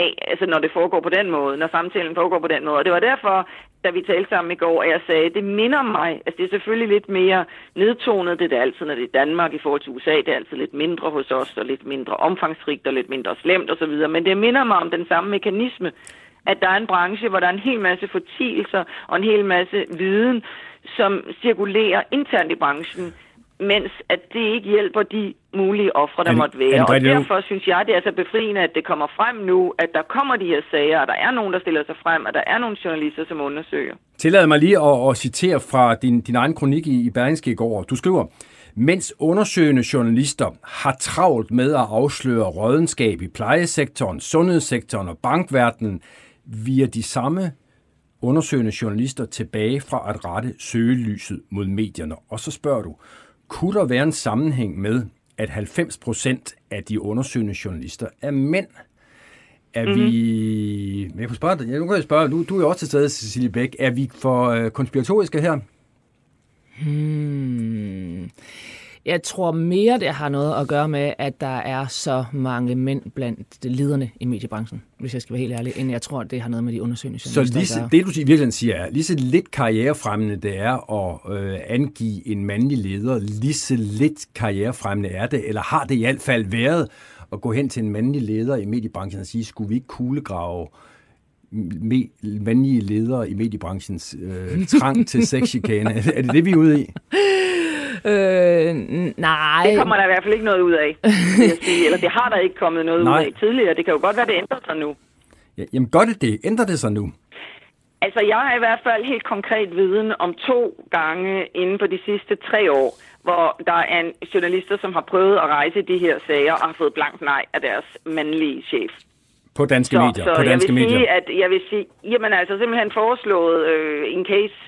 Speaker 4: af, altså når det foregår på den måde, når samtalen foregår på den måde. Og det var derfor, da vi talte sammen i går, at jeg sagde, det minder mig, altså det er selvfølgelig lidt mere nedtonet, det er altid, når det er Danmark i forhold til USA, det er altid lidt mindre hos os, og lidt mindre omfangsrigt, og lidt mindre slemt osv., men det minder mig om den samme mekanisme, at der er en branche, hvor der er en hel masse fortielser og en hel masse viden, som cirkulerer internt i branchen, mens at det ikke hjælper de mulige ofre, der måtte være. Og derfor synes jeg, det er så befriende, at det kommer frem nu, at der kommer de her sager, og der er nogen, der stiller sig frem, og der er nogle journalister, som undersøger.
Speaker 1: Tillad mig lige at, at citere fra din, din egen kronik i, i Berlingske i går. Du skriver, mens undersøgende journalister har travlt med at afsløre rådenskab i plejesektoren, sundhedssektoren og bankverdenen, via de samme undersøgende journalister tilbage fra at rette søgelyset mod medierne. Og så spørger du, kunne der være en sammenhæng med, at 90 procent af de undersøgende journalister er mænd? Er mm-hmm. vi... Jeg kan spørge, ja, nu kan jeg spørge, du, du er jo også til stede, Cecilie Bæk. Er vi for øh, konspiratoriske her?
Speaker 2: Hmm. Jeg tror mere, det har noget at gøre med, at der er så mange mænd blandt lederne i mediebranchen, hvis jeg skal være helt ærlig, end jeg tror, det har noget med de undersøgende
Speaker 1: Så lige så, det, du i virkeligheden siger, er, lige så lidt karrierefremmende det er at øh, angive en mandlig leder, lige så lidt karrierefremmende er det, eller har det i hvert fald været at gå hen til en mandlig leder i mediebranchen og sige, skulle vi ikke kuglegrave me- mandlige ledere i mediebranchens øh, trang til sexchikane? er det det, vi er ude i?
Speaker 2: Øh, nej.
Speaker 4: Det kommer der i hvert fald ikke noget ud af, jeg sige. Eller det har der ikke kommet noget nej. ud af tidligere. Det kan jo godt være, det ændrer sig nu.
Speaker 1: Ja, jamen gør det det? Ændrer det sig nu?
Speaker 4: Altså, jeg har i hvert fald helt konkret viden om to gange inden for de sidste tre år, hvor der er en journalister, som har prøvet at rejse de her sager og har fået blankt nej af deres mandlige chef.
Speaker 1: På danske så, medier? Så på danske
Speaker 4: jeg vil
Speaker 1: medier.
Speaker 4: sige, at jeg vil sige, jamen altså simpelthen foreslået øh, en case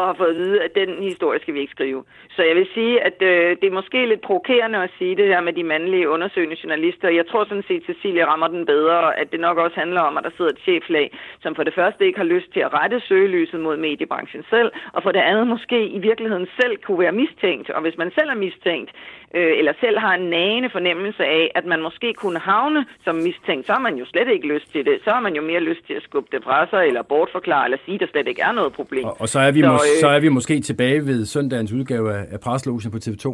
Speaker 4: og har fået at vide, at den historie skal vi ikke skrive. Så jeg vil sige, at øh, det er måske lidt provokerende at sige det her med de mandlige undersøgende journalister. Jeg tror sådan set, at Cecilie rammer den bedre, at det nok også handler om, at der sidder et cheflag, som for det første ikke har lyst til at rette søgelyset mod mediebranchen selv, og for det andet måske i virkeligheden selv kunne være mistænkt. Og hvis man selv er mistænkt, øh, eller selv har en nagende fornemmelse af, at man måske kunne havne som mistænkt, så har man jo slet ikke lyst til det. Så har man jo mere lyst til at skubbe det fra sig, eller bortforklare, eller sige, at der slet ikke er noget problem.
Speaker 1: Og, og så, er vi så, mås- så er vi måske tilbage ved søndagens udgave af, af Preslogen på TV2.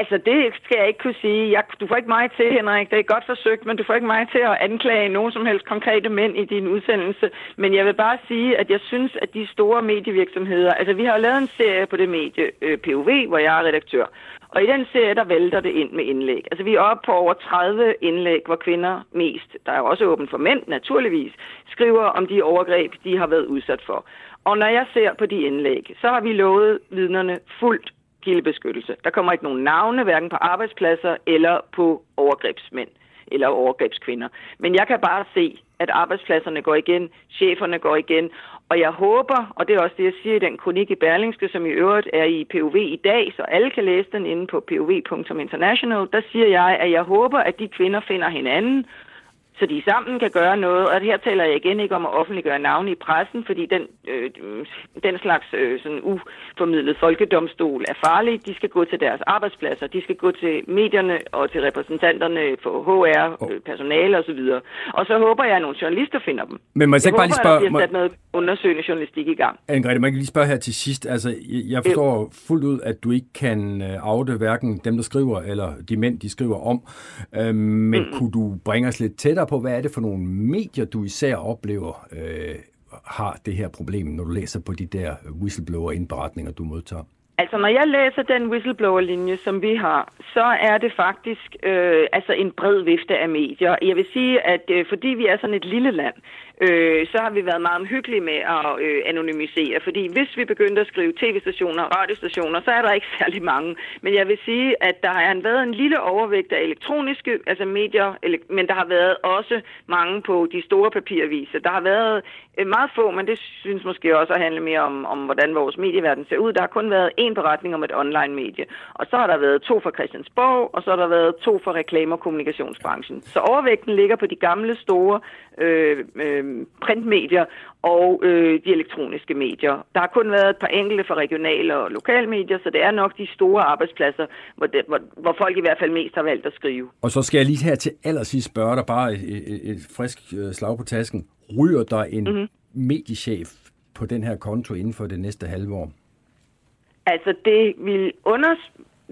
Speaker 4: Altså, det skal jeg ikke kunne sige. Jeg, du får ikke mig til, Henrik. Det er godt forsøgt, men du får ikke mig til at anklage nogen som helst konkrete mænd i din udsendelse. Men jeg vil bare sige, at jeg synes, at de store medievirksomheder... Altså, vi har jo lavet en serie på det medie øh, POV, hvor jeg er redaktør. Og i den serie, der vælter det ind med indlæg. Altså, vi er oppe på over 30 indlæg, hvor kvinder mest, der er jo også åbent for mænd, naturligvis, skriver om de overgreb, de har været udsat for. Og når jeg ser på de indlæg, så har vi lovet vidnerne fuldt kildebeskyttelse. Der kommer ikke nogen navne, hverken på arbejdspladser eller på overgrebsmænd eller overgrebskvinder. Men jeg kan bare se, at arbejdspladserne går igen, cheferne går igen, og jeg håber, og det er også det, jeg siger i den kronik i Berlingske, som i øvrigt er i POV i dag, så alle kan læse den inde på pov.international, der siger jeg, at jeg håber, at de kvinder finder hinanden, så de sammen kan gøre noget. Og her taler jeg igen ikke om at offentliggøre navne i pressen, fordi den, øh, den slags øh, sådan uformidlet folkedomstol er farlig. De skal gå til deres arbejdspladser, de skal gå til medierne og til repræsentanterne for HR, øh, personale osv. Og så håber jeg, at nogle journalister finder dem.
Speaker 1: Men må jeg, jeg
Speaker 4: bare
Speaker 1: lige spørge...
Speaker 4: der sat noget undersøgende journalistik i gang.
Speaker 1: Anne-Grethe, må jeg lige spørge her til sidst. Altså, jeg forstår øh. fuldt ud, at du ikke kan øh, afde hverken dem, der skriver, eller de mænd, de skriver om. Øh, men mm. kunne du bringe os lidt tættere på, hvad er det for nogle medier, du især oplever øh, har det her problem, når du læser på de der whistleblower-indberetninger, du modtager?
Speaker 4: Altså, når jeg læser den whistleblower-linje, som vi har, så er det faktisk øh, altså en bred vifte af medier. Jeg vil sige, at øh, fordi vi er sådan et lille land, øh, så har vi været meget omhyggelige med at øh, anonymisere. Fordi hvis vi begyndte at skrive tv-stationer og radiostationer, så er der ikke særlig mange. Men jeg vil sige, at der har været en lille overvægt af elektroniske altså medier, men der har været også mange på de store papiraviser. Der har været øh, meget få, men det synes måske også at handle mere om, om hvordan vores medieverden ser ud. Der har kun været én beretning om et online-medie. Og så har der været to fra Christiansborg, og så har der været to fra reklame- og kommunikationsbranchen. Så overvægten ligger på de gamle, store øh, øh, printmedier og øh, de elektroniske medier. Der har kun været et par enkelte for regionale og lokale medier, så det er nok de store arbejdspladser, hvor, det, hvor, hvor folk i hvert fald mest har valgt at skrive.
Speaker 1: Og så skal jeg lige her til allersidst spørge dig bare et, et, et frisk øh, slag på tasken. Ryger der en mm-hmm. mediechef på den her konto inden for det næste halve år?
Speaker 4: Altså, det vil under,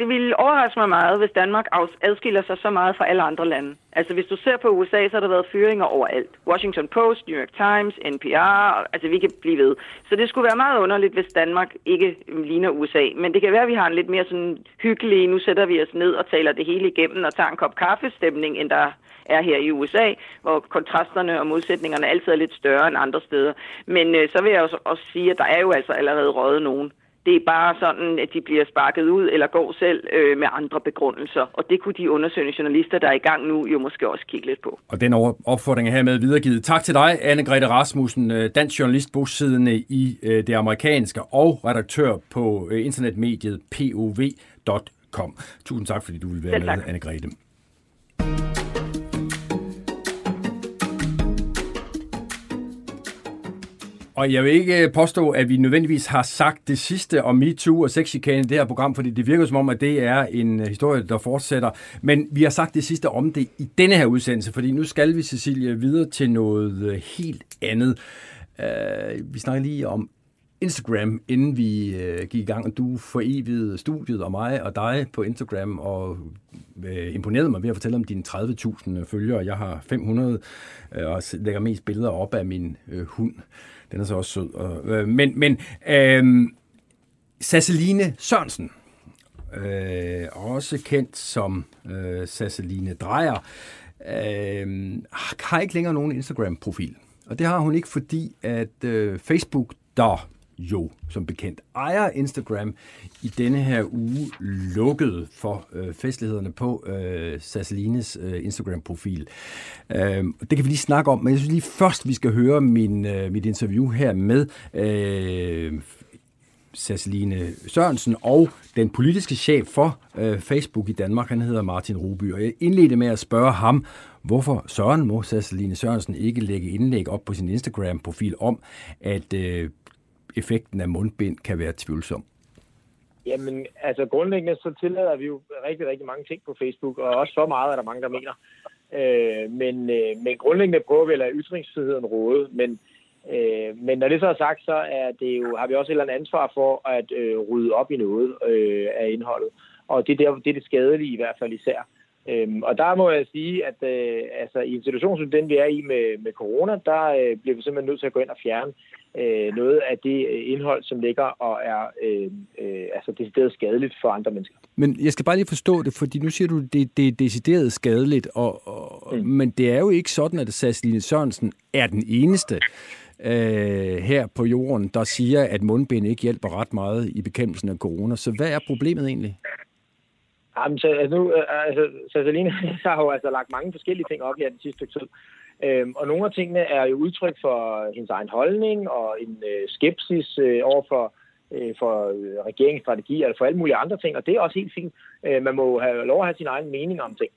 Speaker 4: det ville overraske mig meget, hvis Danmark adskiller sig så meget fra alle andre lande. Altså hvis du ser på USA, så har der været fyringer overalt. Washington Post, New York Times, NPR, altså vi kan blive ved. Så det skulle være meget underligt, hvis Danmark ikke ligner USA. Men det kan være, at vi har en lidt mere sådan hyggelig, nu sætter vi os ned og taler det hele igennem og tager en kop kaffestemning, end der er her i USA, hvor kontrasterne og modsætningerne altid er lidt større end andre steder. Men øh, så vil jeg også, også sige, at der er jo altså allerede røget nogen. Det er bare sådan, at de bliver sparket ud eller går selv øh, med andre begrundelser. Og det kunne de undersøgende journalister, der er i gang nu, jo måske også kigge lidt på.
Speaker 1: Og den opfordring er hermed videregivet. Tak til dig, Anne-Grethe Rasmussen, øh, dansk journalist bosiddende i øh, det amerikanske og redaktør på øh, internetmediet pov.com. Tusind tak, fordi du vil være med, Anne-Grethe. Og jeg vil ikke øh, påstå, at vi nødvendigvis har sagt det sidste om MeToo og sexchikane i det her program, fordi det virker som om, at det er en øh, historie, der fortsætter. Men vi har sagt det sidste om det i denne her udsendelse, fordi nu skal vi, Cecilia, videre til noget øh, helt andet. Uh, vi snakker lige om Instagram, inden vi uh, gik i gang, og du forevigede studiet og mig og dig på Instagram, og uh, imponerede mig ved at fortælle om dine 30.000 følgere. Jeg har 500, uh, og lægger mest billeder op af min uh, hund. Den er så også sød. Og, øh, men men øh, Sasseline Sørensen, øh, også kendt som øh, Sasseline Drejer, øh, har ikke længere nogen Instagram-profil. Og det har hun ikke, fordi at øh, Facebook, der jo som bekendt ejer Instagram, i denne her uge lukket for øh, festlighederne på øh, Sasselines øh, Instagram-profil. Øh, det kan vi lige snakke om, men jeg synes lige først, vi skal høre min, øh, mit interview her med øh, Sasseline Sørensen og den politiske chef for øh, Facebook i Danmark. Han hedder Martin Ruby, og jeg indledte med at spørge ham, hvorfor Søren må Sasseline Sørensen ikke lægge indlæg op på sin Instagram-profil om, at øh, effekten af mundbind kan være tvivlsom?
Speaker 6: Jamen, altså grundlæggende så tillader vi jo rigtig, rigtig mange ting på Facebook, og også så meget er der mange, der mener. Øh, men, øh, men grundlæggende prøver vi at lade ytringsfriheden råde, men, øh, men når det så er sagt, så er det jo, har vi også et eller andet ansvar for at øh, rydde op i noget øh, af indholdet. Og det er, der, det er det skadelige i hvert fald især. Øhm, og der må jeg sige, at øh, altså, i en situation som den, vi er i med, med corona, der øh, bliver vi simpelthen nødt til at gå ind og fjerne øh, noget af det øh, indhold, som ligger og er øh, øh, altså decideret skadeligt for andre mennesker.
Speaker 1: Men jeg skal bare lige forstå det, fordi nu siger du, at det, det er decideret skadeligt, og, og, mm. men det er jo ikke sådan, at Sasseline Sørensen er den eneste øh, her på jorden, der siger, at mundbind ikke hjælper ret meget i bekæmpelsen af corona. Så hvad er problemet egentlig?
Speaker 6: Jamen, så, altså, nu, øh, altså, Sasseline har jo altså lagt mange forskellige ting op her den sidste tid. Øhm, og nogle af tingene er jo udtryk for hendes egen holdning og en øh, skepsis øh, over for, øh, for øh, regeringsstrategi eller for alle mulige andre ting, og det er også helt fint. Øh, man må have lov at have sin egen mening om ting.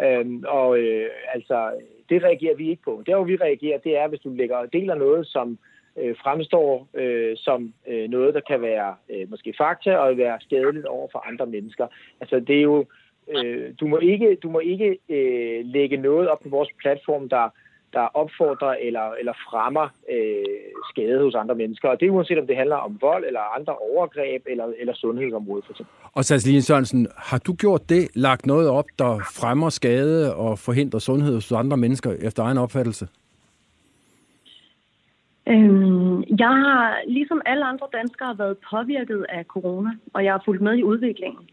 Speaker 6: Øhm, og øh, altså, det reagerer vi ikke på. Der, hvor vi reagerer, det er, hvis du lægger deler noget, som øh, Øh, fremstår øh, som øh, noget, der kan være øh, måske fakta og være skadeligt over for andre mennesker. Altså, det er jo, øh, du må ikke, du må ikke øh, lægge noget op på vores platform, der der opfordrer eller, eller fremmer øh, skade hos andre mennesker. Og det er uanset om det handler om vold eller andre overgreb eller, eller sundhedsområdet for eksempel.
Speaker 1: Og Sasseline Sørensen, har du gjort det, lagt noget op, der fremmer skade og forhindrer sundhed hos andre mennesker efter egen opfattelse?
Speaker 7: Øhm, jeg har, ligesom alle andre danskere, været påvirket af corona, og jeg har fulgt med i udviklingen.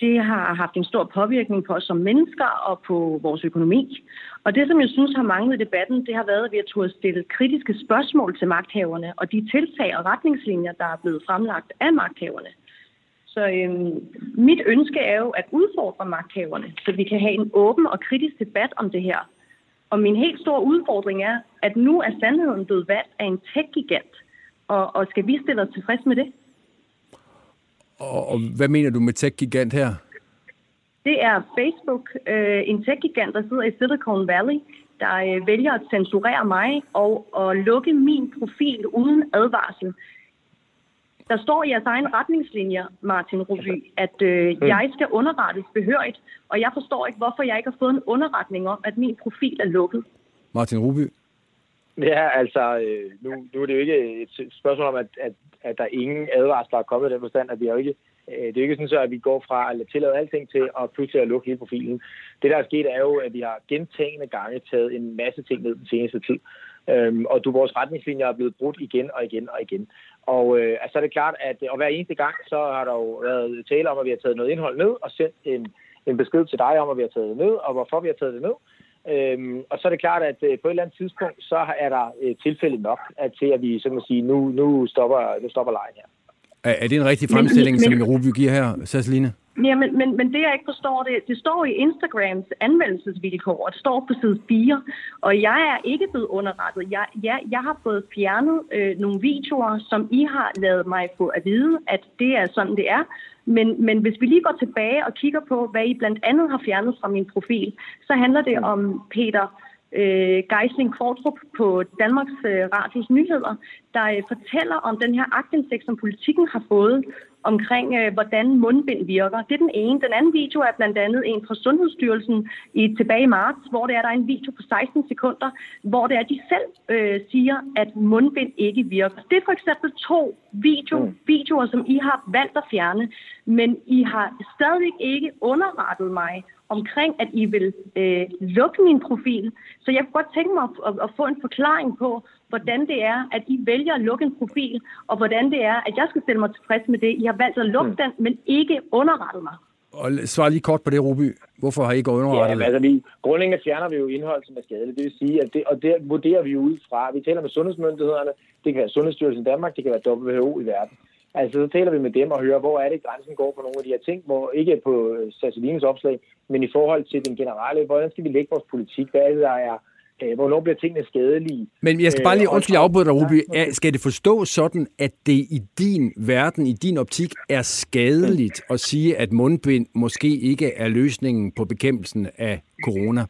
Speaker 7: Det har haft en stor påvirkning på os som mennesker og på vores økonomi. Og det, som jeg synes har manglet i debatten, det har været, at vi har turde stille kritiske spørgsmål til magthaverne og de tiltag og retningslinjer, der er blevet fremlagt af magthaverne. Så øhm, mit ønske er jo at udfordre magthaverne, så vi kan have en åben og kritisk debat om det her. Og min helt store udfordring er, at nu er sandheden blevet valgt af en tech-gigant. Og, og skal vi stille os tilfreds med det?
Speaker 1: Og, og hvad mener du med tech-gigant her?
Speaker 7: Det er Facebook, øh, en tech-gigant, der sidder i Silicon Valley, der øh, vælger at censurere mig og, og lukke min profil uden advarsel. Der står i jeres egen retningslinjer, Martin Ruby, at øh, mm. jeg skal underrettes behørigt, og jeg forstår ikke, hvorfor jeg ikke har fået en underretning om, at min profil er lukket.
Speaker 1: Martin Ruby?
Speaker 6: Ja, altså, øh, nu, nu er det jo ikke et spørgsmål om, at, at, at der er ingen advarsler er kommet i den forstand, at vi har ikke øh, det er ikke sådan, så, at vi går fra at tillade alting til at pludselig at lukke hele profilen. Det, der er sket, er jo, at vi har gentagende gange taget en masse ting ned den seneste tid. Øhm, og du, vores retningslinjer er blevet brudt igen og igen og igen. Og øh, altså er det klart, at og hver eneste gang, så har der jo været tale om, at vi har taget noget indhold ned og sendt en, en besked til dig om, at vi har taget det ned, og hvorfor vi har taget det ned. Øhm, og så er det klart, at øh, på et eller andet tidspunkt, så er der øh, tilfælde nok at, til, at vi så må sige, nu, nu, stopper, nu stopper lejen her.
Speaker 1: Er, er det en rigtig fremstilling, men, men, som Ruby giver her, Sasseline?
Speaker 7: Ja, men, men, men det jeg ikke forstår, det, det står i Instagrams anvendelsesvilkår, og det står på side 4, og jeg er ikke blevet underrettet. Jeg, jeg, jeg har fået fjernet øh, nogle videoer, som I har lavet mig få at vide, at det er sådan, det er. Men, men hvis vi lige går tilbage og kigger på, hvad I blandt andet har fjernet fra min profil, så handler det om Peter øh, Geisling Kvartrup på Danmarks øh, Radios Nyheder, der øh, fortæller om den her agtindsigt, som politikken har fået omkring, øh, hvordan mundbind virker. Det er den ene. Den anden video er blandt andet en fra Sundhedsstyrelsen i tilbage i marts, hvor det er, der er en video på 16 sekunder, hvor det er, de selv øh, siger, at mundbind ikke virker. Det er for eksempel to video, mm. videoer, som I har valgt at fjerne, men I har stadig ikke underrettet mig omkring, at I vil øh, lukke min profil. Så jeg kunne godt tænke mig at, at, at få en forklaring på, hvordan det er, at I vælger at lukke en profil, og hvordan det er, at jeg skal stille mig tilfreds med det. I har valgt at lukke mm. den, men ikke underrette mig.
Speaker 1: Og svar lige kort på det, Ruby. Hvorfor har I ikke underrettet
Speaker 6: ja, altså, vi, grundlæggende fjerner vi jo indhold, som er skadeligt. Det vil sige, at det, og det vurderer vi ud fra. Vi taler med sundhedsmyndighederne. Det kan være Sundhedsstyrelsen i Danmark, det kan være WHO i verden. Altså, så taler vi med dem og hører, hvor er det, grænsen går på nogle af de her ting, hvor ikke på Sasselines opslag, men i forhold til den generelle, hvordan skal vi lægge vores politik? Hvad er det, der er øh, hvornår bliver tingene skadelige.
Speaker 1: Men jeg skal bare lige, øh, undskyld, afbryde dig, Ruby. Er, skal det forstås sådan, at det i din verden, i din optik, er skadeligt at sige, at mundbind måske ikke er løsningen på bekæmpelsen af corona?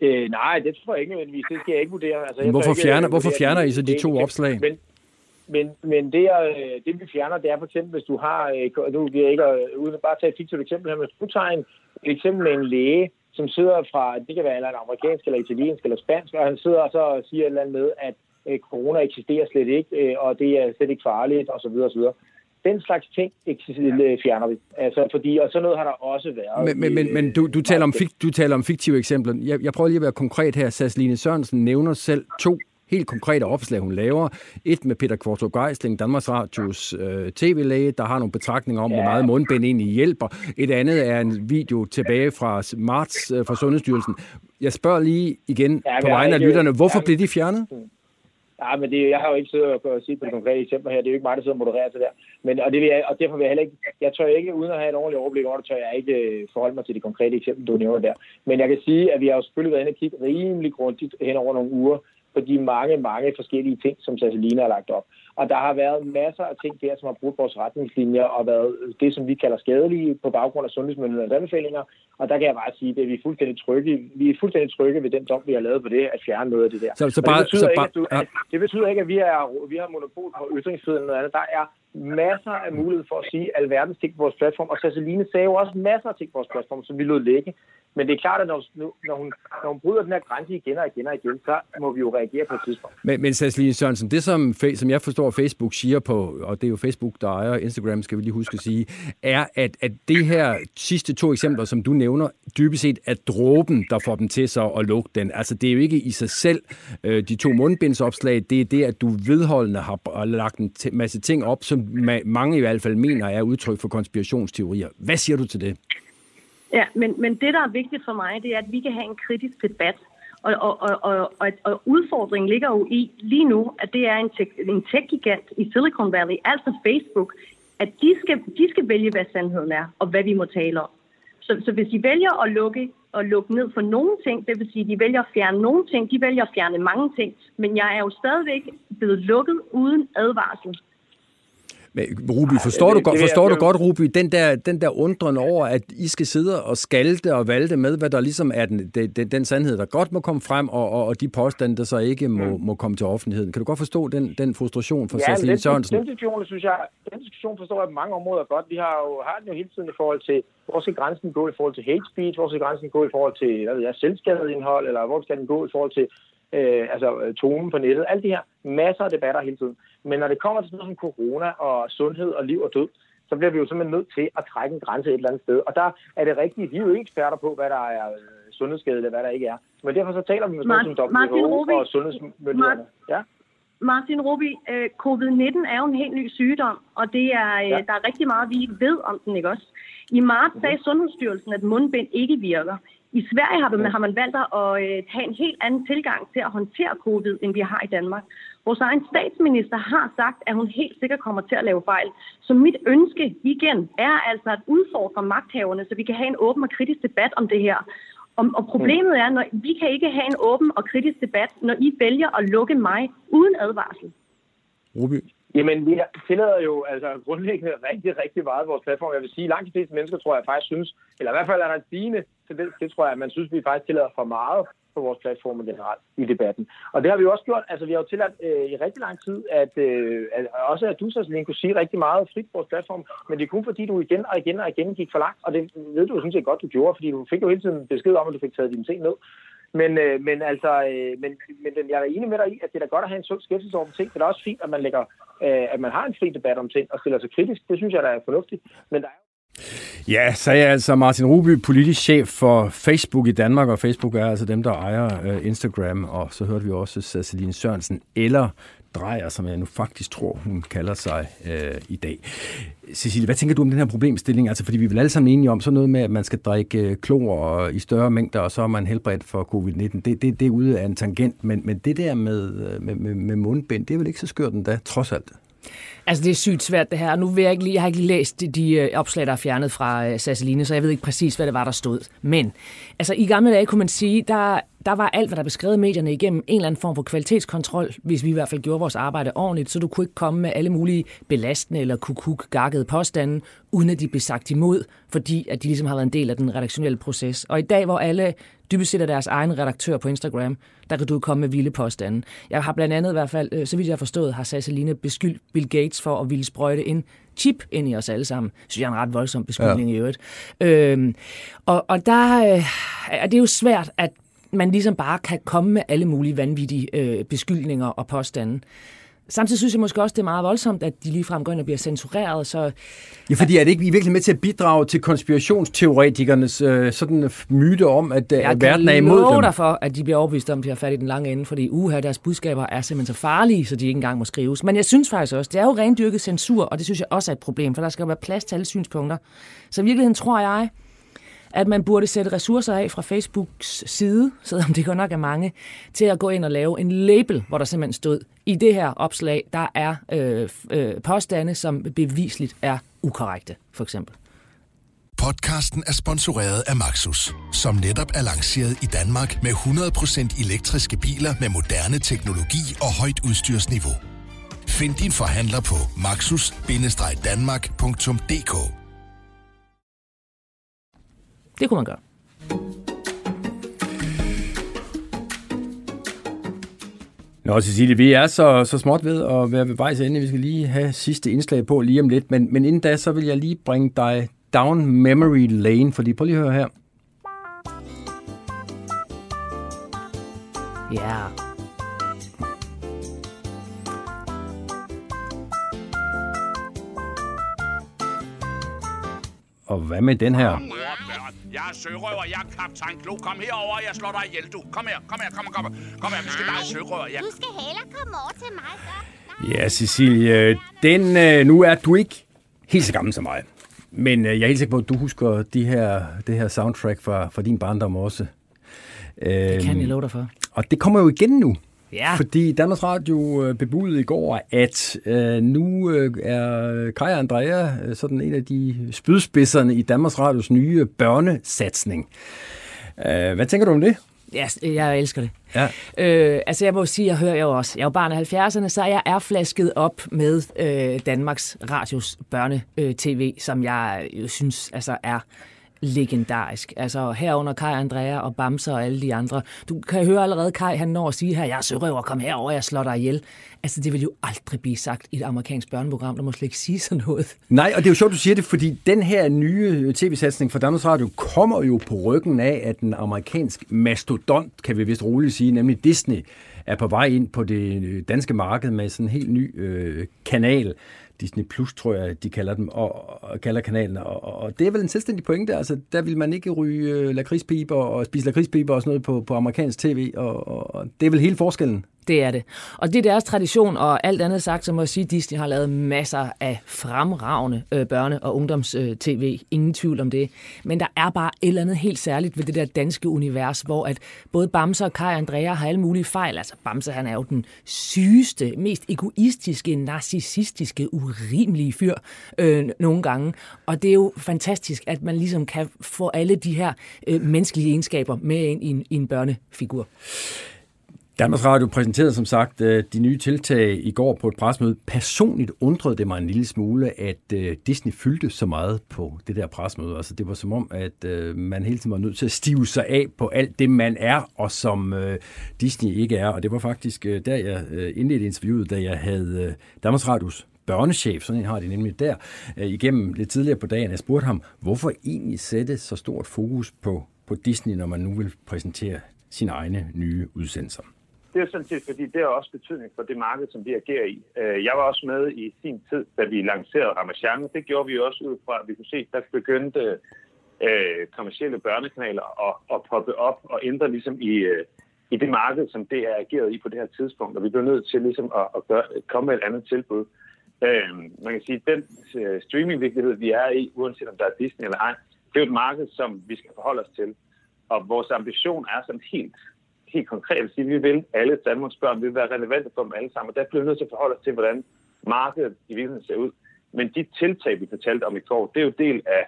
Speaker 6: Øh, nej, det tror jeg ikke nødvendigvis. Det skal jeg ikke vurdere. Altså,
Speaker 1: jeg hvorfor, ikke, fjerner, hvorfor fjerner I så de to opslag?
Speaker 6: Men, men, men det, øh, det, vi fjerner, det er for eksempel, hvis du har, øh, nu vil jeg ikke, uden at bare tage et fiktivt eksempel her, hvis du tager en, et eksempel med en læge, som sidder fra, det kan være en amerikansk eller italiensk eller spansk, og han sidder og så siger et eller andet med, at øh, corona eksisterer slet ikke, øh, og det er slet ikke farligt, osv. osv. Den slags ting fjerner vi. Altså, fordi, og sådan noget har der også været.
Speaker 1: Men, men, men, men du, du, taler om, du taler om fiktive eksempler. Jeg, jeg prøver lige at være konkret her. Sasline Sørensen nævner selv to helt konkrete opslag, hun laver. Et med Peter Kvartrup Geisling, Danmarks Radios øh, tv-læge, der har nogle betragtninger om, ja. hvor meget mundbind egentlig hjælper. Et andet er en video tilbage fra marts øh, fra Sundhedsstyrelsen. Jeg spørger lige igen ja, på vegne af lytterne, hvorfor ja, blev de fjernet?
Speaker 6: Ja, men det, jeg har jo ikke siddet og sige på det konkrete eksempel her. Det er jo ikke mig, der sidder og modererer til der. Men, og, det vil jeg, og derfor vil jeg heller ikke... Jeg tør ikke, uden at have et ordentligt overblik over det, tør jeg ikke øh, forholde mig til det konkrete eksempel, du nævner der. Men jeg kan sige, at vi har jo selvfølgelig været inde og kigge rimelig grundigt hen over nogle uger på de mange, mange forskellige ting, som Sasselina har lagt op. Og der har været masser af ting der, som har brugt vores retningslinjer og været det, som vi kalder skadelige på baggrund af sundhedsmyndighedernes anbefalinger. Og der kan jeg bare sige, at vi er fuldstændig trygge. Vi er fuldstændig trygge ved den dom, vi har lavet på det, at fjerne noget af det der.
Speaker 1: Så, så bare,
Speaker 6: det, betyder
Speaker 1: så
Speaker 6: ikke, at du, at, det betyder ikke, at vi, er, vi har monopol på ytringsfrihed eller noget andet. Der er masser af mulighed for at sige alverdens ting på vores platform. Og Ceciline sagde jo også masser af ting på vores platform, som vi lod lægge. Men det er klart, at når, når, hun, når hun bryder den her grænse igen og igen og igen, så må vi jo reagere på et tidspunkt.
Speaker 1: Men, men Cecilie Sørensen, det som, som jeg forstår, Facebook siger på, og det er jo Facebook, der ejer Instagram, skal vi lige huske at sige, er, at, at det her sidste to eksempler, som du nævner, dybest set er dråben, der får dem til sig at lukke den. Altså, det er jo ikke i sig selv øh, de to mundbindsopslag, det er det, at du vedholdende har lagt en masse ting op, som mange i hvert fald mener er udtryk for konspirationsteorier. Hvad siger du til det?
Speaker 7: Ja, men, men det, der er vigtigt for mig, det er, at vi kan have en kritisk debat. Og, og, og, og, og, udfordringen ligger jo i lige nu, at det er en, tech, en tech-gigant i Silicon Valley, altså Facebook, at de skal, de skal vælge, hvad sandheden er, og hvad vi må tale om. Så, så hvis de vælger at lukke, at lukke ned for nogle ting, det vil sige, at de vælger at fjerne nogle ting, de vælger at fjerne mange ting, men jeg er jo stadigvæk blevet lukket uden advarsel.
Speaker 1: Men Ruby, forstår, det, du, godt, forstår du godt, Ruby, den der, den der undren over, at I skal sidde og skalte og valte med, hvad der ligesom er den, den, den sandhed, der godt må komme frem, og, og, og de påstande, der så ikke må, mm. må komme til offentligheden. Kan du godt forstå den, den frustration for ja, Cecilie Sørensen?
Speaker 6: Den diskussion, synes jeg, den diskussion forstår jeg på mange områder godt. Vi har jo har den jo hele tiden i forhold til, hvor skal grænsen gå i forhold til hate speech, hvor skal grænsen gå i forhold til, hvad ved jeg, selvskadeindhold, eller hvor skal den gå i forhold til øh, altså tonen på nettet. Alt det her, masser af debatter hele tiden. Men når det kommer til sådan noget som corona og sundhed og liv og død, så bliver vi jo simpelthen nødt til at trække en grænse et eller andet sted. Og der er det rigtigt, vi er jo ikke eksperter på, hvad der er øh, sundhedsskadeligt og hvad der ikke er. Men derfor så taler vi med sådan som WHO og sundhedsmyndighederne. Ja?
Speaker 7: Martin Rubi, øh, covid-19 er jo en helt ny sygdom, og det er, øh, ja. der er rigtig meget, vi ikke ved om den, ikke også? I marts sagde mhm. Sundhedsstyrelsen, at mundbind ikke virker. I Sverige har man, har man valgt at øh, have en helt anden tilgang til at håndtere covid, end vi har i Danmark. Vores egen statsminister har sagt, at hun helt sikkert kommer til at lave fejl. Så mit ønske igen er altså at udfordre magthaverne, så vi kan have en åben og kritisk debat om det her. Og, og problemet er, at vi kan ikke have en åben og kritisk debat, når I vælger at lukke mig uden advarsel.
Speaker 1: Ruby,
Speaker 6: Jamen, vi tillader jo altså grundlæggende rigtig, rigtig meget af vores platform. Jeg vil sige, at langt de fleste mennesker, tror jeg faktisk synes, eller i hvert fald er der en stigende tendens, det tror jeg, at man synes, at vi faktisk tillader for meget på vores platform generelt i debatten. Og det har vi jo også gjort. Altså, vi har jo tilladt øh, i rigtig lang tid, at, øh, at også at du, så kunne sige rigtig meget frit på vores platform, men det er kun fordi, du igen og igen og igen gik for langt, og det ved du jo sådan set godt, du gjorde, fordi du fik jo hele tiden besked om, at du fik taget dine ting ned. Men, øh, men altså, øh, men, men jeg er enig med dig i, at det er da godt at have en sund skepsis over ting. Det er også fint, at man, lægger, øh, at man har en fri debat om ting og stiller sig kritisk. Det synes jeg, der er fornuftigt. Men der er
Speaker 1: Ja, sagde altså Martin Ruby, politisk chef for Facebook i Danmark, og Facebook er altså dem, der ejer øh, Instagram, og så hørte vi også Celine Sørensen, eller Drejer, som jeg nu faktisk tror, hun kalder sig øh, i dag. Cecilie, hvad tænker du om den her problemstilling? Altså, fordi vi er vel alle sammen enige om sådan noget med, at man skal drikke øh, klor i større mængder, og så er man helbredt for covid-19. Det, det, det er ude af en tangent, men, men det der med, øh, med, med, med mundbind, det er vel ikke så skørt endda, trods alt?
Speaker 2: Altså, det er sygt svært, det her. Nu vil jeg ikke lige, jeg har ikke lige læst de, de øh, opslag, der er fjernet fra øh, Sasseline, så jeg ved ikke præcis, hvad det var, der stod. Men, altså, i gamle dage kunne man sige, der, der var alt, hvad der beskrev medierne igennem en eller anden form for kvalitetskontrol, hvis vi i hvert fald gjorde vores arbejde ordentligt, så du kunne ikke komme med alle mulige belastende eller kukuk gakkede påstande, uden at de blev sagt imod, fordi at de ligesom har været en del af den redaktionelle proces. Og i dag, hvor alle dybest set er deres egen redaktør på Instagram, der kan du komme med vilde påstande. Jeg har blandt andet i hvert fald, øh, så vidt jeg har forstået, har Sasseline beskyldt Bill Gates for at ville sprøjte en chip ind i os alle sammen. Så synes jeg er en ret voldsom beskyldning ja. i øvrigt. Øhm, og, og der øh, er det jo svært, at man ligesom bare kan komme med alle mulige vanvittige øh, beskyldninger og påstande. Samtidig synes jeg måske også, det er meget voldsomt, at de ligefrem går ind og bliver censureret. Så,
Speaker 1: ja, fordi er det ikke virkelig med til at bidrage til konspirationsteoretikernes øh, sådan myte om, at, øh, verden er imod dem?
Speaker 2: Jeg kan dig for, at de bliver overbevist om, at de har fat i den lange ende, fordi uha, deres budskaber er simpelthen så farlige, så de ikke engang må skrives. Men jeg synes faktisk også, det er jo rendyrket censur, og det synes jeg også er et problem, for der skal jo være plads til alle synspunkter. Så i virkeligheden tror jeg, at man burde sætte ressourcer af fra Facebooks side, selvom det godt nok er mange, til at gå ind og lave en label, hvor der simpelthen stod, i det her opslag, der er øh, øh, påstande, som bevisligt er ukorrekte, for eksempel.
Speaker 8: Podcasten er sponsoreret af Maxus, som netop er lanceret i Danmark med 100% elektriske biler med moderne teknologi og højt udstyrsniveau. Find din forhandler på maxus-danmark.dk
Speaker 2: det kunne man gøre.
Speaker 1: Nå, Cecilie, vi er så, så småt ved at være ved vejs ende. Vi skal lige have sidste indslag på lige om lidt. Men, men inden da, så vil jeg lige bringe dig down memory lane, fordi prøv lige at høre her.
Speaker 2: Ja.
Speaker 1: Og hvad med den her?
Speaker 9: Jeg er sørøver, jeg er kaptajn Klo. Kom herover, jeg slår dig ihjel, du. Kom her, kom her, kom her, kom her. Kom her, vi skal lege sørøver. Jeg...
Speaker 10: Du skal hellere komme over til mig, så.
Speaker 1: Ja, Cecilie, den, øh, nu er du ikke helt så gammel som mig. Men øh, jeg er helt sikker på, at du husker de her, det her soundtrack fra, fra din barndom også.
Speaker 2: Det kan jeg love dig for.
Speaker 1: Og det kommer jo igen nu.
Speaker 2: Ja.
Speaker 1: Fordi Danmarks Radio øh, bebudede i går, at øh, nu øh, er Kaja Andrea øh, sådan en af de spydspidserne i Danmarks Radios nye børnesatsning. Øh, hvad tænker du om det?
Speaker 2: Ja, jeg elsker det.
Speaker 1: Ja.
Speaker 2: Øh, altså jeg må sige, jeg hører jo også, jeg er jo barn af 70'erne, så jeg er flasket op med øh, Danmarks Radios børne-tv, som jeg jo synes altså er legendarisk. Altså herunder Kai Andrea og Bamser og alle de andre. Du kan høre allerede Kai, han når at sige her, jeg er sørøver, kom herover, jeg slår dig ihjel. Altså det vil jo aldrig blive sagt i et amerikansk børneprogram, der må slet ikke sige sådan noget.
Speaker 1: Nej, og det er jo sjovt, du siger det, fordi den her nye tv-satsning fra Danmarks Radio kommer jo på ryggen af, at den amerikansk mastodont, kan vi vist roligt sige, nemlig Disney, er på vej ind på det øh, danske marked med sådan en helt ny øh, kanal. Disney Plus, tror jeg, de kalder dem, og, og kalder kanalen. Og, og det er vel en selvstændig pointe. Altså, der vil man ikke ryge øh, lakridspiber og spise lakridspiber og sådan noget på, på amerikansk tv, og, og, og det er vel hele forskellen.
Speaker 2: Det er det. Og det er deres tradition, og alt andet sagt, så må jeg sige, at Disney har lavet masser af fremragende øh, børne- og ungdoms-tv. Øh, Ingen tvivl om det. Men der er bare et eller andet helt særligt ved det der danske univers, hvor at både Bamse og Kai Andrea har alle mulige fejl. Altså Bamse, han er jo den sygeste, mest egoistiske, narcissistiske, urimelige fyr øh, nogle gange. Og det er jo fantastisk, at man ligesom kan få alle de her øh, menneskelige egenskaber med ind i en, i en børnefigur.
Speaker 1: Danmarks Radio præsenterede som sagt øh, de nye tiltag i går på et presmøde. Personligt undrede det mig en lille smule, at øh, Disney fyldte så meget på det der presmøde. Altså det var som om, at øh, man hele tiden var nødt til at stive sig af på alt det, man er, og som Disney ikke er. Og det var faktisk der, jeg indledte interviewet, da jeg havde Danmarks Radios børnechef, sådan en har de nemlig der, øh, igennem lidt tidligere på dagen. Jeg spurgte ham, hvorfor egentlig sætte så stort fokus på, på Disney, når man nu vil præsentere sine egne nye udsendelser?
Speaker 11: Det er sådan set, fordi det har også betydning for det marked, som vi agerer i. Øh, jeg var også med i sin tid, da vi lancerede Ramachan. Det gjorde vi også ud fra, at vi kunne se, at der begyndte øh, kommersielle børnekanaler at, at poppe op og ændre ligesom i, øh, i det marked, som det er ageret i på det her tidspunkt. Og vi blev nødt til ligesom at, at gøre, komme med et andet tilbud. Øh, man kan sige, at den øh, streamingvirkelighed, vi er i, uanset om der er Disney eller ej, det er jo et marked, som vi skal forholde os til. Og vores ambition er sådan helt helt konkret at sige, at vi vil alle Danmarks børn, vi vil være relevante for dem alle sammen, og der bliver vi nødt til at forholde os til, hvordan markedet i virkeligheden ser ud. Men de tiltag, vi fortalte om i går, det er jo del af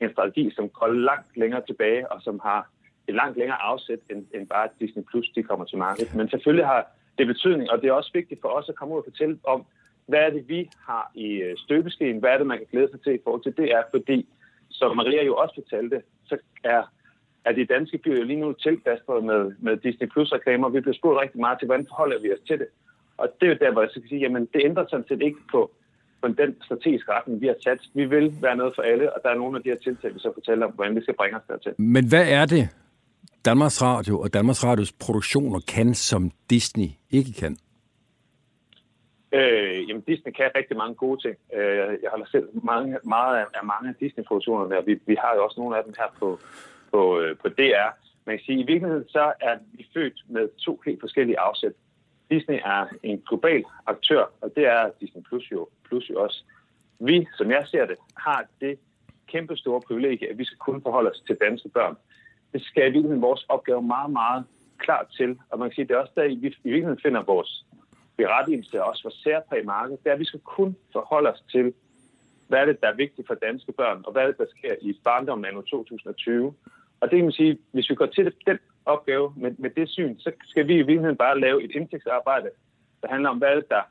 Speaker 11: en strategi, som går langt længere tilbage, og som har et langt længere afsæt, end, end bare Disney Plus, de kommer til markedet. Men selvfølgelig har det betydning, og det er også vigtigt for os at komme ud og fortælle om, hvad er det, vi har i øh, støbeskeen, hvad er det, man kan glæde sig til i forhold til det er, fordi, som Maria jo også fortalte, så er at de danske byer jo lige nu tilplastret med, med Disney Plus-reklamer. Vi bliver spurgt rigtig meget til, hvordan forholder vi os til det. Og det er jo der, hvor jeg skal sige, jamen det ændrer sådan set ikke på, på den strategiske retning, vi har sat. Vi vil være noget for alle, og der er nogle af de her tiltag, vi så fortæller om, hvordan vi skal bringe os dertil.
Speaker 1: Men hvad er det, Danmarks Radio og Danmarks Radios produktioner kan, som Disney ikke kan?
Speaker 11: Øh, jamen, Disney kan rigtig mange gode ting. Øh, jeg holder selv mange, meget af, af mange af Disney-produktionerne, og vi, vi har jo også nogle af dem her på, på, øh, på DR. Man kan sige, at i virkeligheden så er vi født med to helt forskellige afsæt. Disney er en global aktør, og det er Disney Plus jo, Plus jo også. Vi, som jeg ser det, har det kæmpe store privilegie, at vi skal kunne forholde os til danske børn. Det skal i virkeligheden vores opgave meget, meget klart til. Og man kan sige, at det er også der, vi i virkeligheden finder vores berettigelse, også for særpræg marked, det er, at vi skal kun forholde os til, hvad er det, der er vigtigt for danske børn, og hvad er det, der sker i barndommen anno 2020. Og det kan man sige, hvis vi går til den opgave med, med det syn, så skal vi i virkeligheden bare lave et indtægtsarbejde, der handler om, hvad er det, der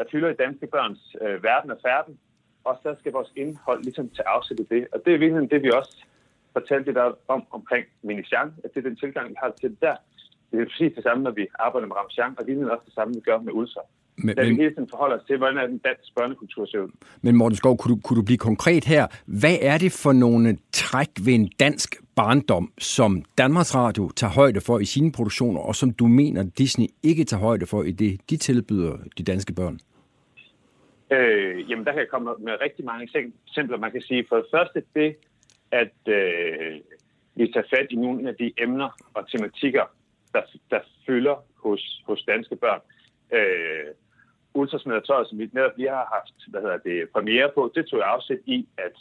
Speaker 11: der fylder i danske børns øh, verden og færden, og så skal vores indhold ligesom tage afsæt i det. Og det er virkelig det, vi også fortalte lidt om omkring Minisian, at det er den tilgang, vi har til det der. Det er præcis det samme, når vi arbejder med Ramachan, og det er også det samme, vi gør med Ulsa.
Speaker 1: Men,
Speaker 11: Da vi hele tiden forholder os til, hvordan er den dansk børnekultur ser ud.
Speaker 1: men Morten Skov, kunne du, kunne du blive konkret her? Hvad er det for nogle træk ved en dansk barndom, som Danmarks Radio tager højde for i sine produktioner, og som du mener, Disney ikke tager højde for i det, de tilbyder de danske børn?
Speaker 11: Øh, jamen, der kan jeg komme med rigtig mange eksempler. Man kan sige for det første det, at øh, vi tager fat i nogle af de emner og tematikker, der, der fylder hos, hos danske børn. Øh, Ultrasmeddertøjet, som vi netop lige har haft hvad hedder det, premiere på, det tog jeg afsæt i, at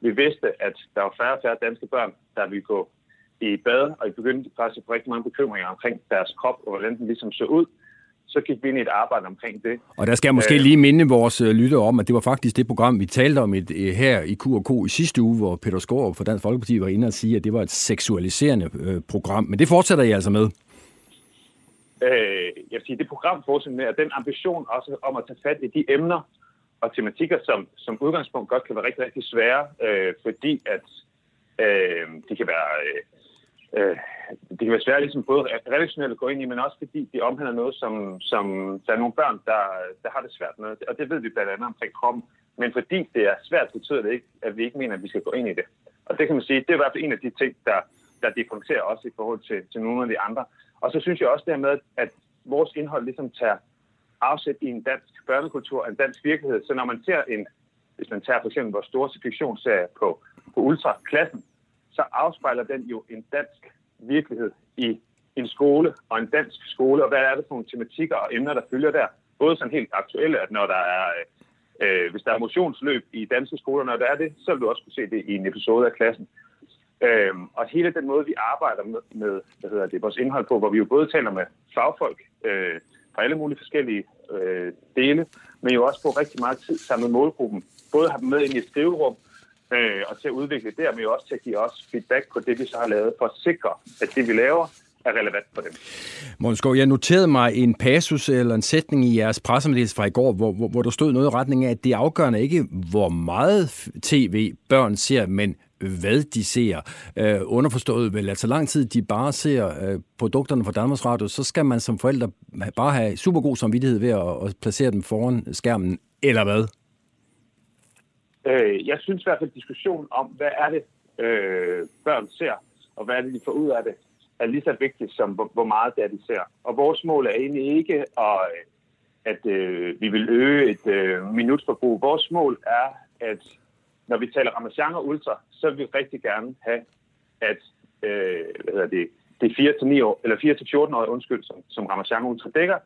Speaker 11: vi vidste, at der var færre og færre danske børn, der ville gå i bad, og i begyndte faktisk at få rigtig mange bekymringer omkring deres krop, og hvordan den ligesom så ud. Så gik vi ind i et arbejde omkring det.
Speaker 1: Og der skal jeg måske
Speaker 11: Øh,
Speaker 1: lige minde vores øh, lyttere om, at det var faktisk det program, vi talte om et, øh, her i Q&K i sidste uge, hvor Peter Skårup fra Dansk Folkeparti var inde og sige, at det var et seksualiserende program. Men det fortsætter I altså med
Speaker 11: øh, jeg vil sige, det program fortsætter med, at den ambition også om at tage fat i de emner og tematikker, som, som udgangspunkt godt kan være rigtig, rigtig svære, øh, fordi at øh, de kan være... Øh, øh, det kan være svært ligesom både redaktionelt at gå ind i, men også fordi de omhandler noget, som, som der er nogle børn, der, der har det svært med. Og det ved vi blandt andet omkring kroppen. Men fordi det er svært, betyder det ikke, at vi ikke mener, at vi skal gå ind i det. Og det kan man sige, det er i hvert fald en af de ting, der, der differencierer os i forhold til, til nogle af de andre. Og så synes jeg også dermed, at vores indhold ligesom tager afsæt i en dansk børnekultur, en dansk virkelighed. Så når man ser en, hvis man tager for eksempel vores store fiktionsserie på, på Ultra-klassen, så afspejler den jo en dansk virkelighed i en skole og en dansk skole, og hvad er det for nogle tematikker og emner, der følger der. Både sådan helt aktuelle, at når der er, øh, øh hvis der er motionsløb i danske skoler, når der er det, så vil du også kunne se det i en episode af klassen. Øhm, og hele den måde, vi arbejder med, med hvad hedder det, vores indhold på, hvor vi jo både taler med fagfolk øh, fra alle mulige forskellige øh, dele, men jo også på rigtig meget tid sammen med målgruppen. Både have dem med ind i et skriverum, øh, og til at udvikle det, men jo også til at give os feedback på det, vi så har lavet, for at sikre, at det, vi laver, er relevant for dem.
Speaker 1: Morten jeg noterede mig en passus eller en sætning i jeres pressemeddelelse fra i går, hvor, hvor, hvor der stod noget i retning af, at det afgørende ikke, hvor meget tv børn ser, men hvad de ser. Øh, underforstået vel, at så lang tid de bare ser øh, produkterne fra Danmarks Radio, så skal man som forældre bare have super god samvittighed ved at, at placere dem foran skærmen, eller hvad?
Speaker 11: Øh, jeg synes i hvert fald, at diskussion om, hvad er det, øh, børn ser, og hvad er det, de får ud af det, er lige så vigtigt som, hvor, hvor meget det er, de ser. Og vores mål er egentlig ikke, at, at øh, vi vil øge et øh, minutforbrug. Vores mål er, at når vi taler Ramazan og Ultra, så vil vi rigtig gerne have, at øh, hvad hedder det, det er 4-9 år, eller 4-14 år, undskyld, som, som Ramazan og Ultra dækker,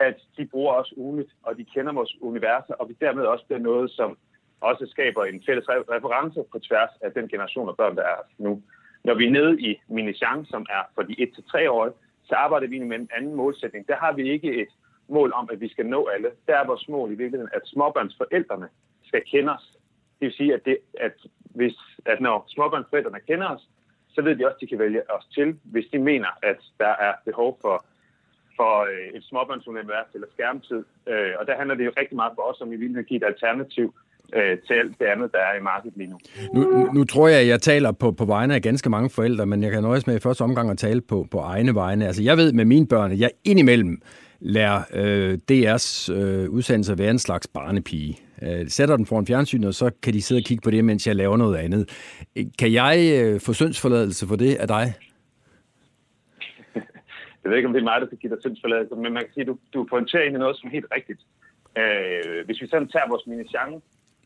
Speaker 11: at de bruger os ugenligt, og de kender vores universer, og vi dermed også bliver noget, som også skaber en fælles reference på tværs af den generation af børn, der er nu. Når vi er nede i Minisian, som er for de 1-3-årige, så arbejder vi med en anden målsætning. Der har vi ikke et mål om, at vi skal nå alle. Der er vores mål i virkeligheden, at småbørnsforældrene skal kende os. Det vil sige, at, det, at, hvis, at når småbørnsforældrene kender os, så ved de også, at de kan vælge os til, hvis de mener, at der er behov for, for øh, et småbørnsunivers eller skærmtid. Øh, og der handler det jo rigtig meget for os, om vi vil give et alternativ øh, til alt det andet, der er i markedet lige nu.
Speaker 1: Nu, nu, nu tror jeg, at jeg taler på, på vegne af ganske mange forældre, men jeg kan nøjes med i første omgang at tale på, på egne vegne. Altså, jeg ved med mine børn, at jeg indimellem lærer øh, DR's øh, udsendelse være en slags barnepige. Øh, sætter den foran fjernsynet, og så kan de sidde og kigge på det, mens jeg laver noget andet. Kan jeg øh, få syndsforladelse for det af dig?
Speaker 11: Jeg ved ikke, om det er mig, der skal give dig syndsforladelse, men man kan sige, at du, du pointerer egentlig noget, som er helt rigtigt. Øh, hvis vi sådan tager vores mini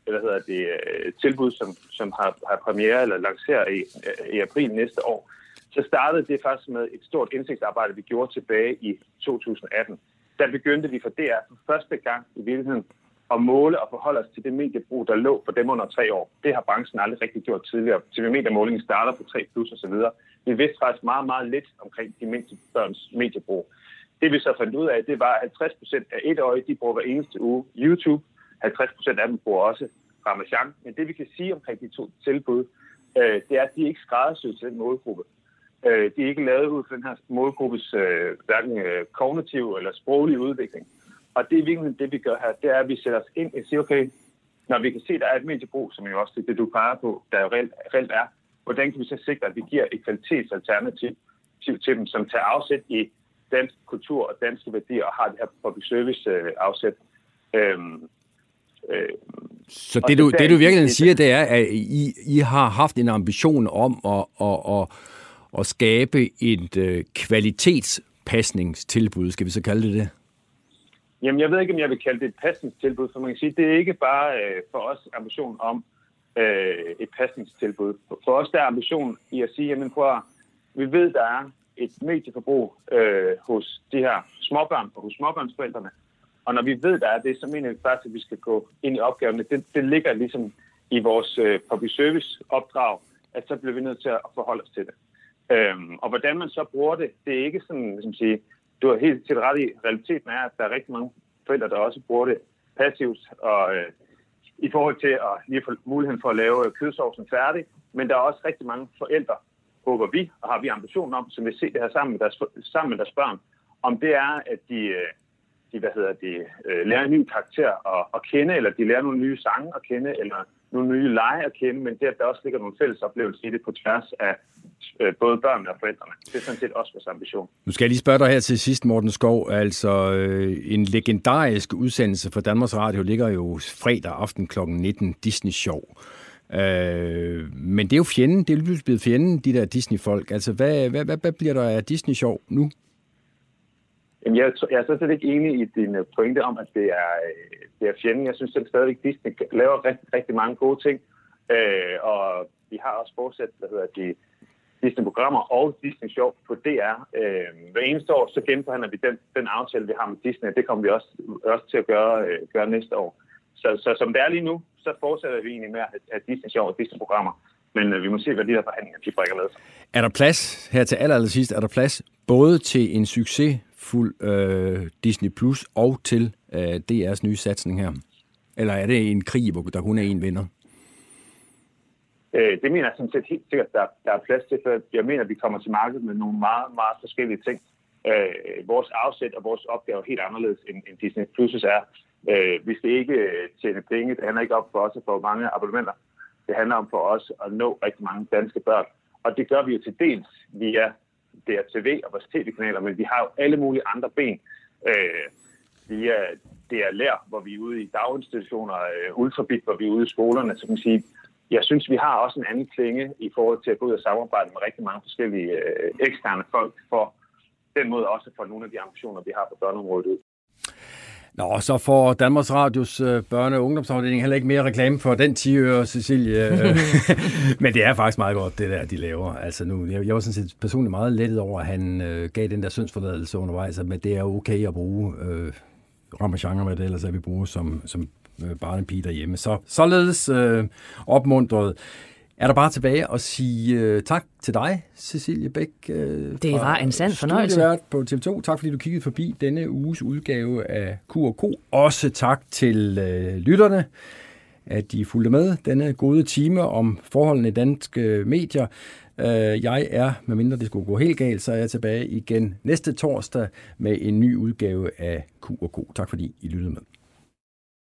Speaker 11: eller hedder det, øh, tilbud, som, som har, har premiere eller lancerer i, øh, i april næste år, så startede det faktisk med et stort indsigtsarbejde, vi gjorde tilbage i 2018. Der begyndte vi for DR for første gang i virkeligheden at måle og forholde os til det mediebrug, der lå for dem under tre år. Det har branchen aldrig rigtig gjort tidligere. TV-mediemålingen starter på 3 plus osv. Vi vidste faktisk meget, meget lidt omkring de mindste børns mediebrug. Det vi så fandt ud af, det var, at 50 procent af etårige, de bruger hver eneste uge YouTube. 50 procent af dem bruger også Ramachan. Men det vi kan sige omkring de to tilbud, øh, det er, at de ikke skræddersyet til den målgruppe. Øh, de er ikke lavet ud for den her målgruppes øh, hverken øh, kognitive eller sproglige udvikling. Og det er virkelig det, vi gør her, det er, at vi sætter os ind og siger, okay, når vi kan se, at der er et mediebrug, som jo også det, det du peger på, der jo reelt, reelt er, hvordan kan vi så sikre, at vi giver et kvalitetsalternativ til dem, som tager afsæt i dansk kultur og danske værdier og har det her public service øh, afsæt. Øhm,
Speaker 1: øh, så det du, det du virkelig siger, det er, at I, I har haft en ambition om at, at, at, at skabe et øh, kvalitetspasningstilbud, skal vi så kalde det det?
Speaker 11: Jamen, jeg ved ikke, om jeg vil kalde det et pasningstilbud, for man kan sige, det er ikke bare øh, for os ambition om øh, et pasningstilbud. For os der er ambition i at sige, jamen prøv at, vi ved, der er et medieforbrug øh, hos de her småbørn og hos småbørnsforældrene. Og når vi ved, der er det, så mener vi faktisk, at vi skal gå ind i opgaverne. Det, det ligger ligesom i vores øh, public service opdrag, at så bliver vi nødt til at forholde os til det. Øhm, og hvordan man så bruger det, det er ikke sådan, ligesom sige, du har helt til ret i, realiteten er, at der er rigtig mange forældre, der også bruger det passivt, og øh, i forhold til at lige få muligheden for at lave øh, kødsovsen færdig, men der er også rigtig mange forældre, håber vi, og har vi ambitionen om, som vil se det her sammen med deres, sammen med deres børn, om det er, at de, øh, de hvad hedder de, øh, lærer en ny karakter at, at kende, eller de lærer nogle nye sange at kende, eller nogle nye lege at kende, men det, at der også ligger nogle fælles oplevelser i det på tværs af øh, både børnene og forældrene. Det er sådan set også vores ambition.
Speaker 1: Nu skal jeg lige spørge dig her til sidst, Morten Skov. Altså, øh, en legendarisk udsendelse for Danmarks Radio ligger jo fredag aften kl. 19, Disney Show. Øh, men det er jo fjenden, det er jo blevet fjenden, de der Disney-folk. Altså, hvad, hvad, hvad, hvad bliver der af Disney Show nu?
Speaker 11: Jamen, jeg, jeg er sådan set ikke enig i din øh, pointe om, at det er, øh, det er fjenden. Jeg synes at stadigvæk, Disney laver rigtig, rigtig mange gode ting. Øh, og vi har også fortsat, hvad hedder de, Disney-programmer og Disney-show på DR. Øh, hver eneste år, så genforhandler vi den, den aftale, vi har med Disney. Det kommer vi også, også til at gøre, øh, gøre næste år. Så, så som det er lige nu, så fortsætter vi egentlig med at have Disney-show og Disney-programmer. Men øh, vi må se, hvad de der forhandlinger de brækker med.
Speaker 1: Er der plads, her til aller, aller sidst, er der plads både til en succesfuld øh, Disney Plus og til øh, DR's nye satsning her? Eller er det en krig, hvor der kun er en vinder?
Speaker 11: Øh, det mener jeg sådan set helt sikkert, der, der er plads til, for jeg mener, at vi kommer til markedet med nogle meget, meget forskellige ting. Øh, vores afsæt og vores opgave er helt anderledes, end, end Disney Plus' er. Øh, vi skal ikke øh, tjene penge. Det handler ikke om for os at få mange abonnementer. Det handler om for os at nå rigtig mange danske børn. Og det gør vi jo til dels via DRTV og vores tv-kanaler, men vi har jo alle mulige andre ben. Øh, via DR hvor vi er ude i daginstitutioner, øh, Ultrabit, hvor vi er ude i skolerne, så kan man sige, jeg synes, vi har også en anden klinge i forhold til at gå ud og samarbejde med rigtig mange forskellige øh, eksterne folk, for den måde også for nogle af de ambitioner, vi har på børneområdet ud.
Speaker 1: Nå, så får Danmarks Radios øh, børne- og ungdomsafdeling heller ikke mere reklame for den 10 øre, Cecilie. Men det er faktisk meget godt, det der, de laver. Altså nu, jeg, jeg var sådan set personligt meget lettet over, at han øh, gav den der syndsforladelse undervejs, men det er okay at bruge øh, ramachange med det, ellers er vi bruger som, som øh, barnepige derhjemme. Så således øh, opmuntret er der bare tilbage at sige øh, tak til dig, Cecilie Bæk. Øh,
Speaker 2: det var en sand fornøjelse.
Speaker 1: på TV2. Tak fordi du kiggede forbi denne uges udgave af Q&K. Også tak til øh, lytterne, at de fulgte med denne gode time om forholdene i danske medier. Øh, jeg er, medmindre det skulle gå helt galt, så er jeg tilbage igen næste torsdag med en ny udgave af Q&K. Tak fordi I lyttede med.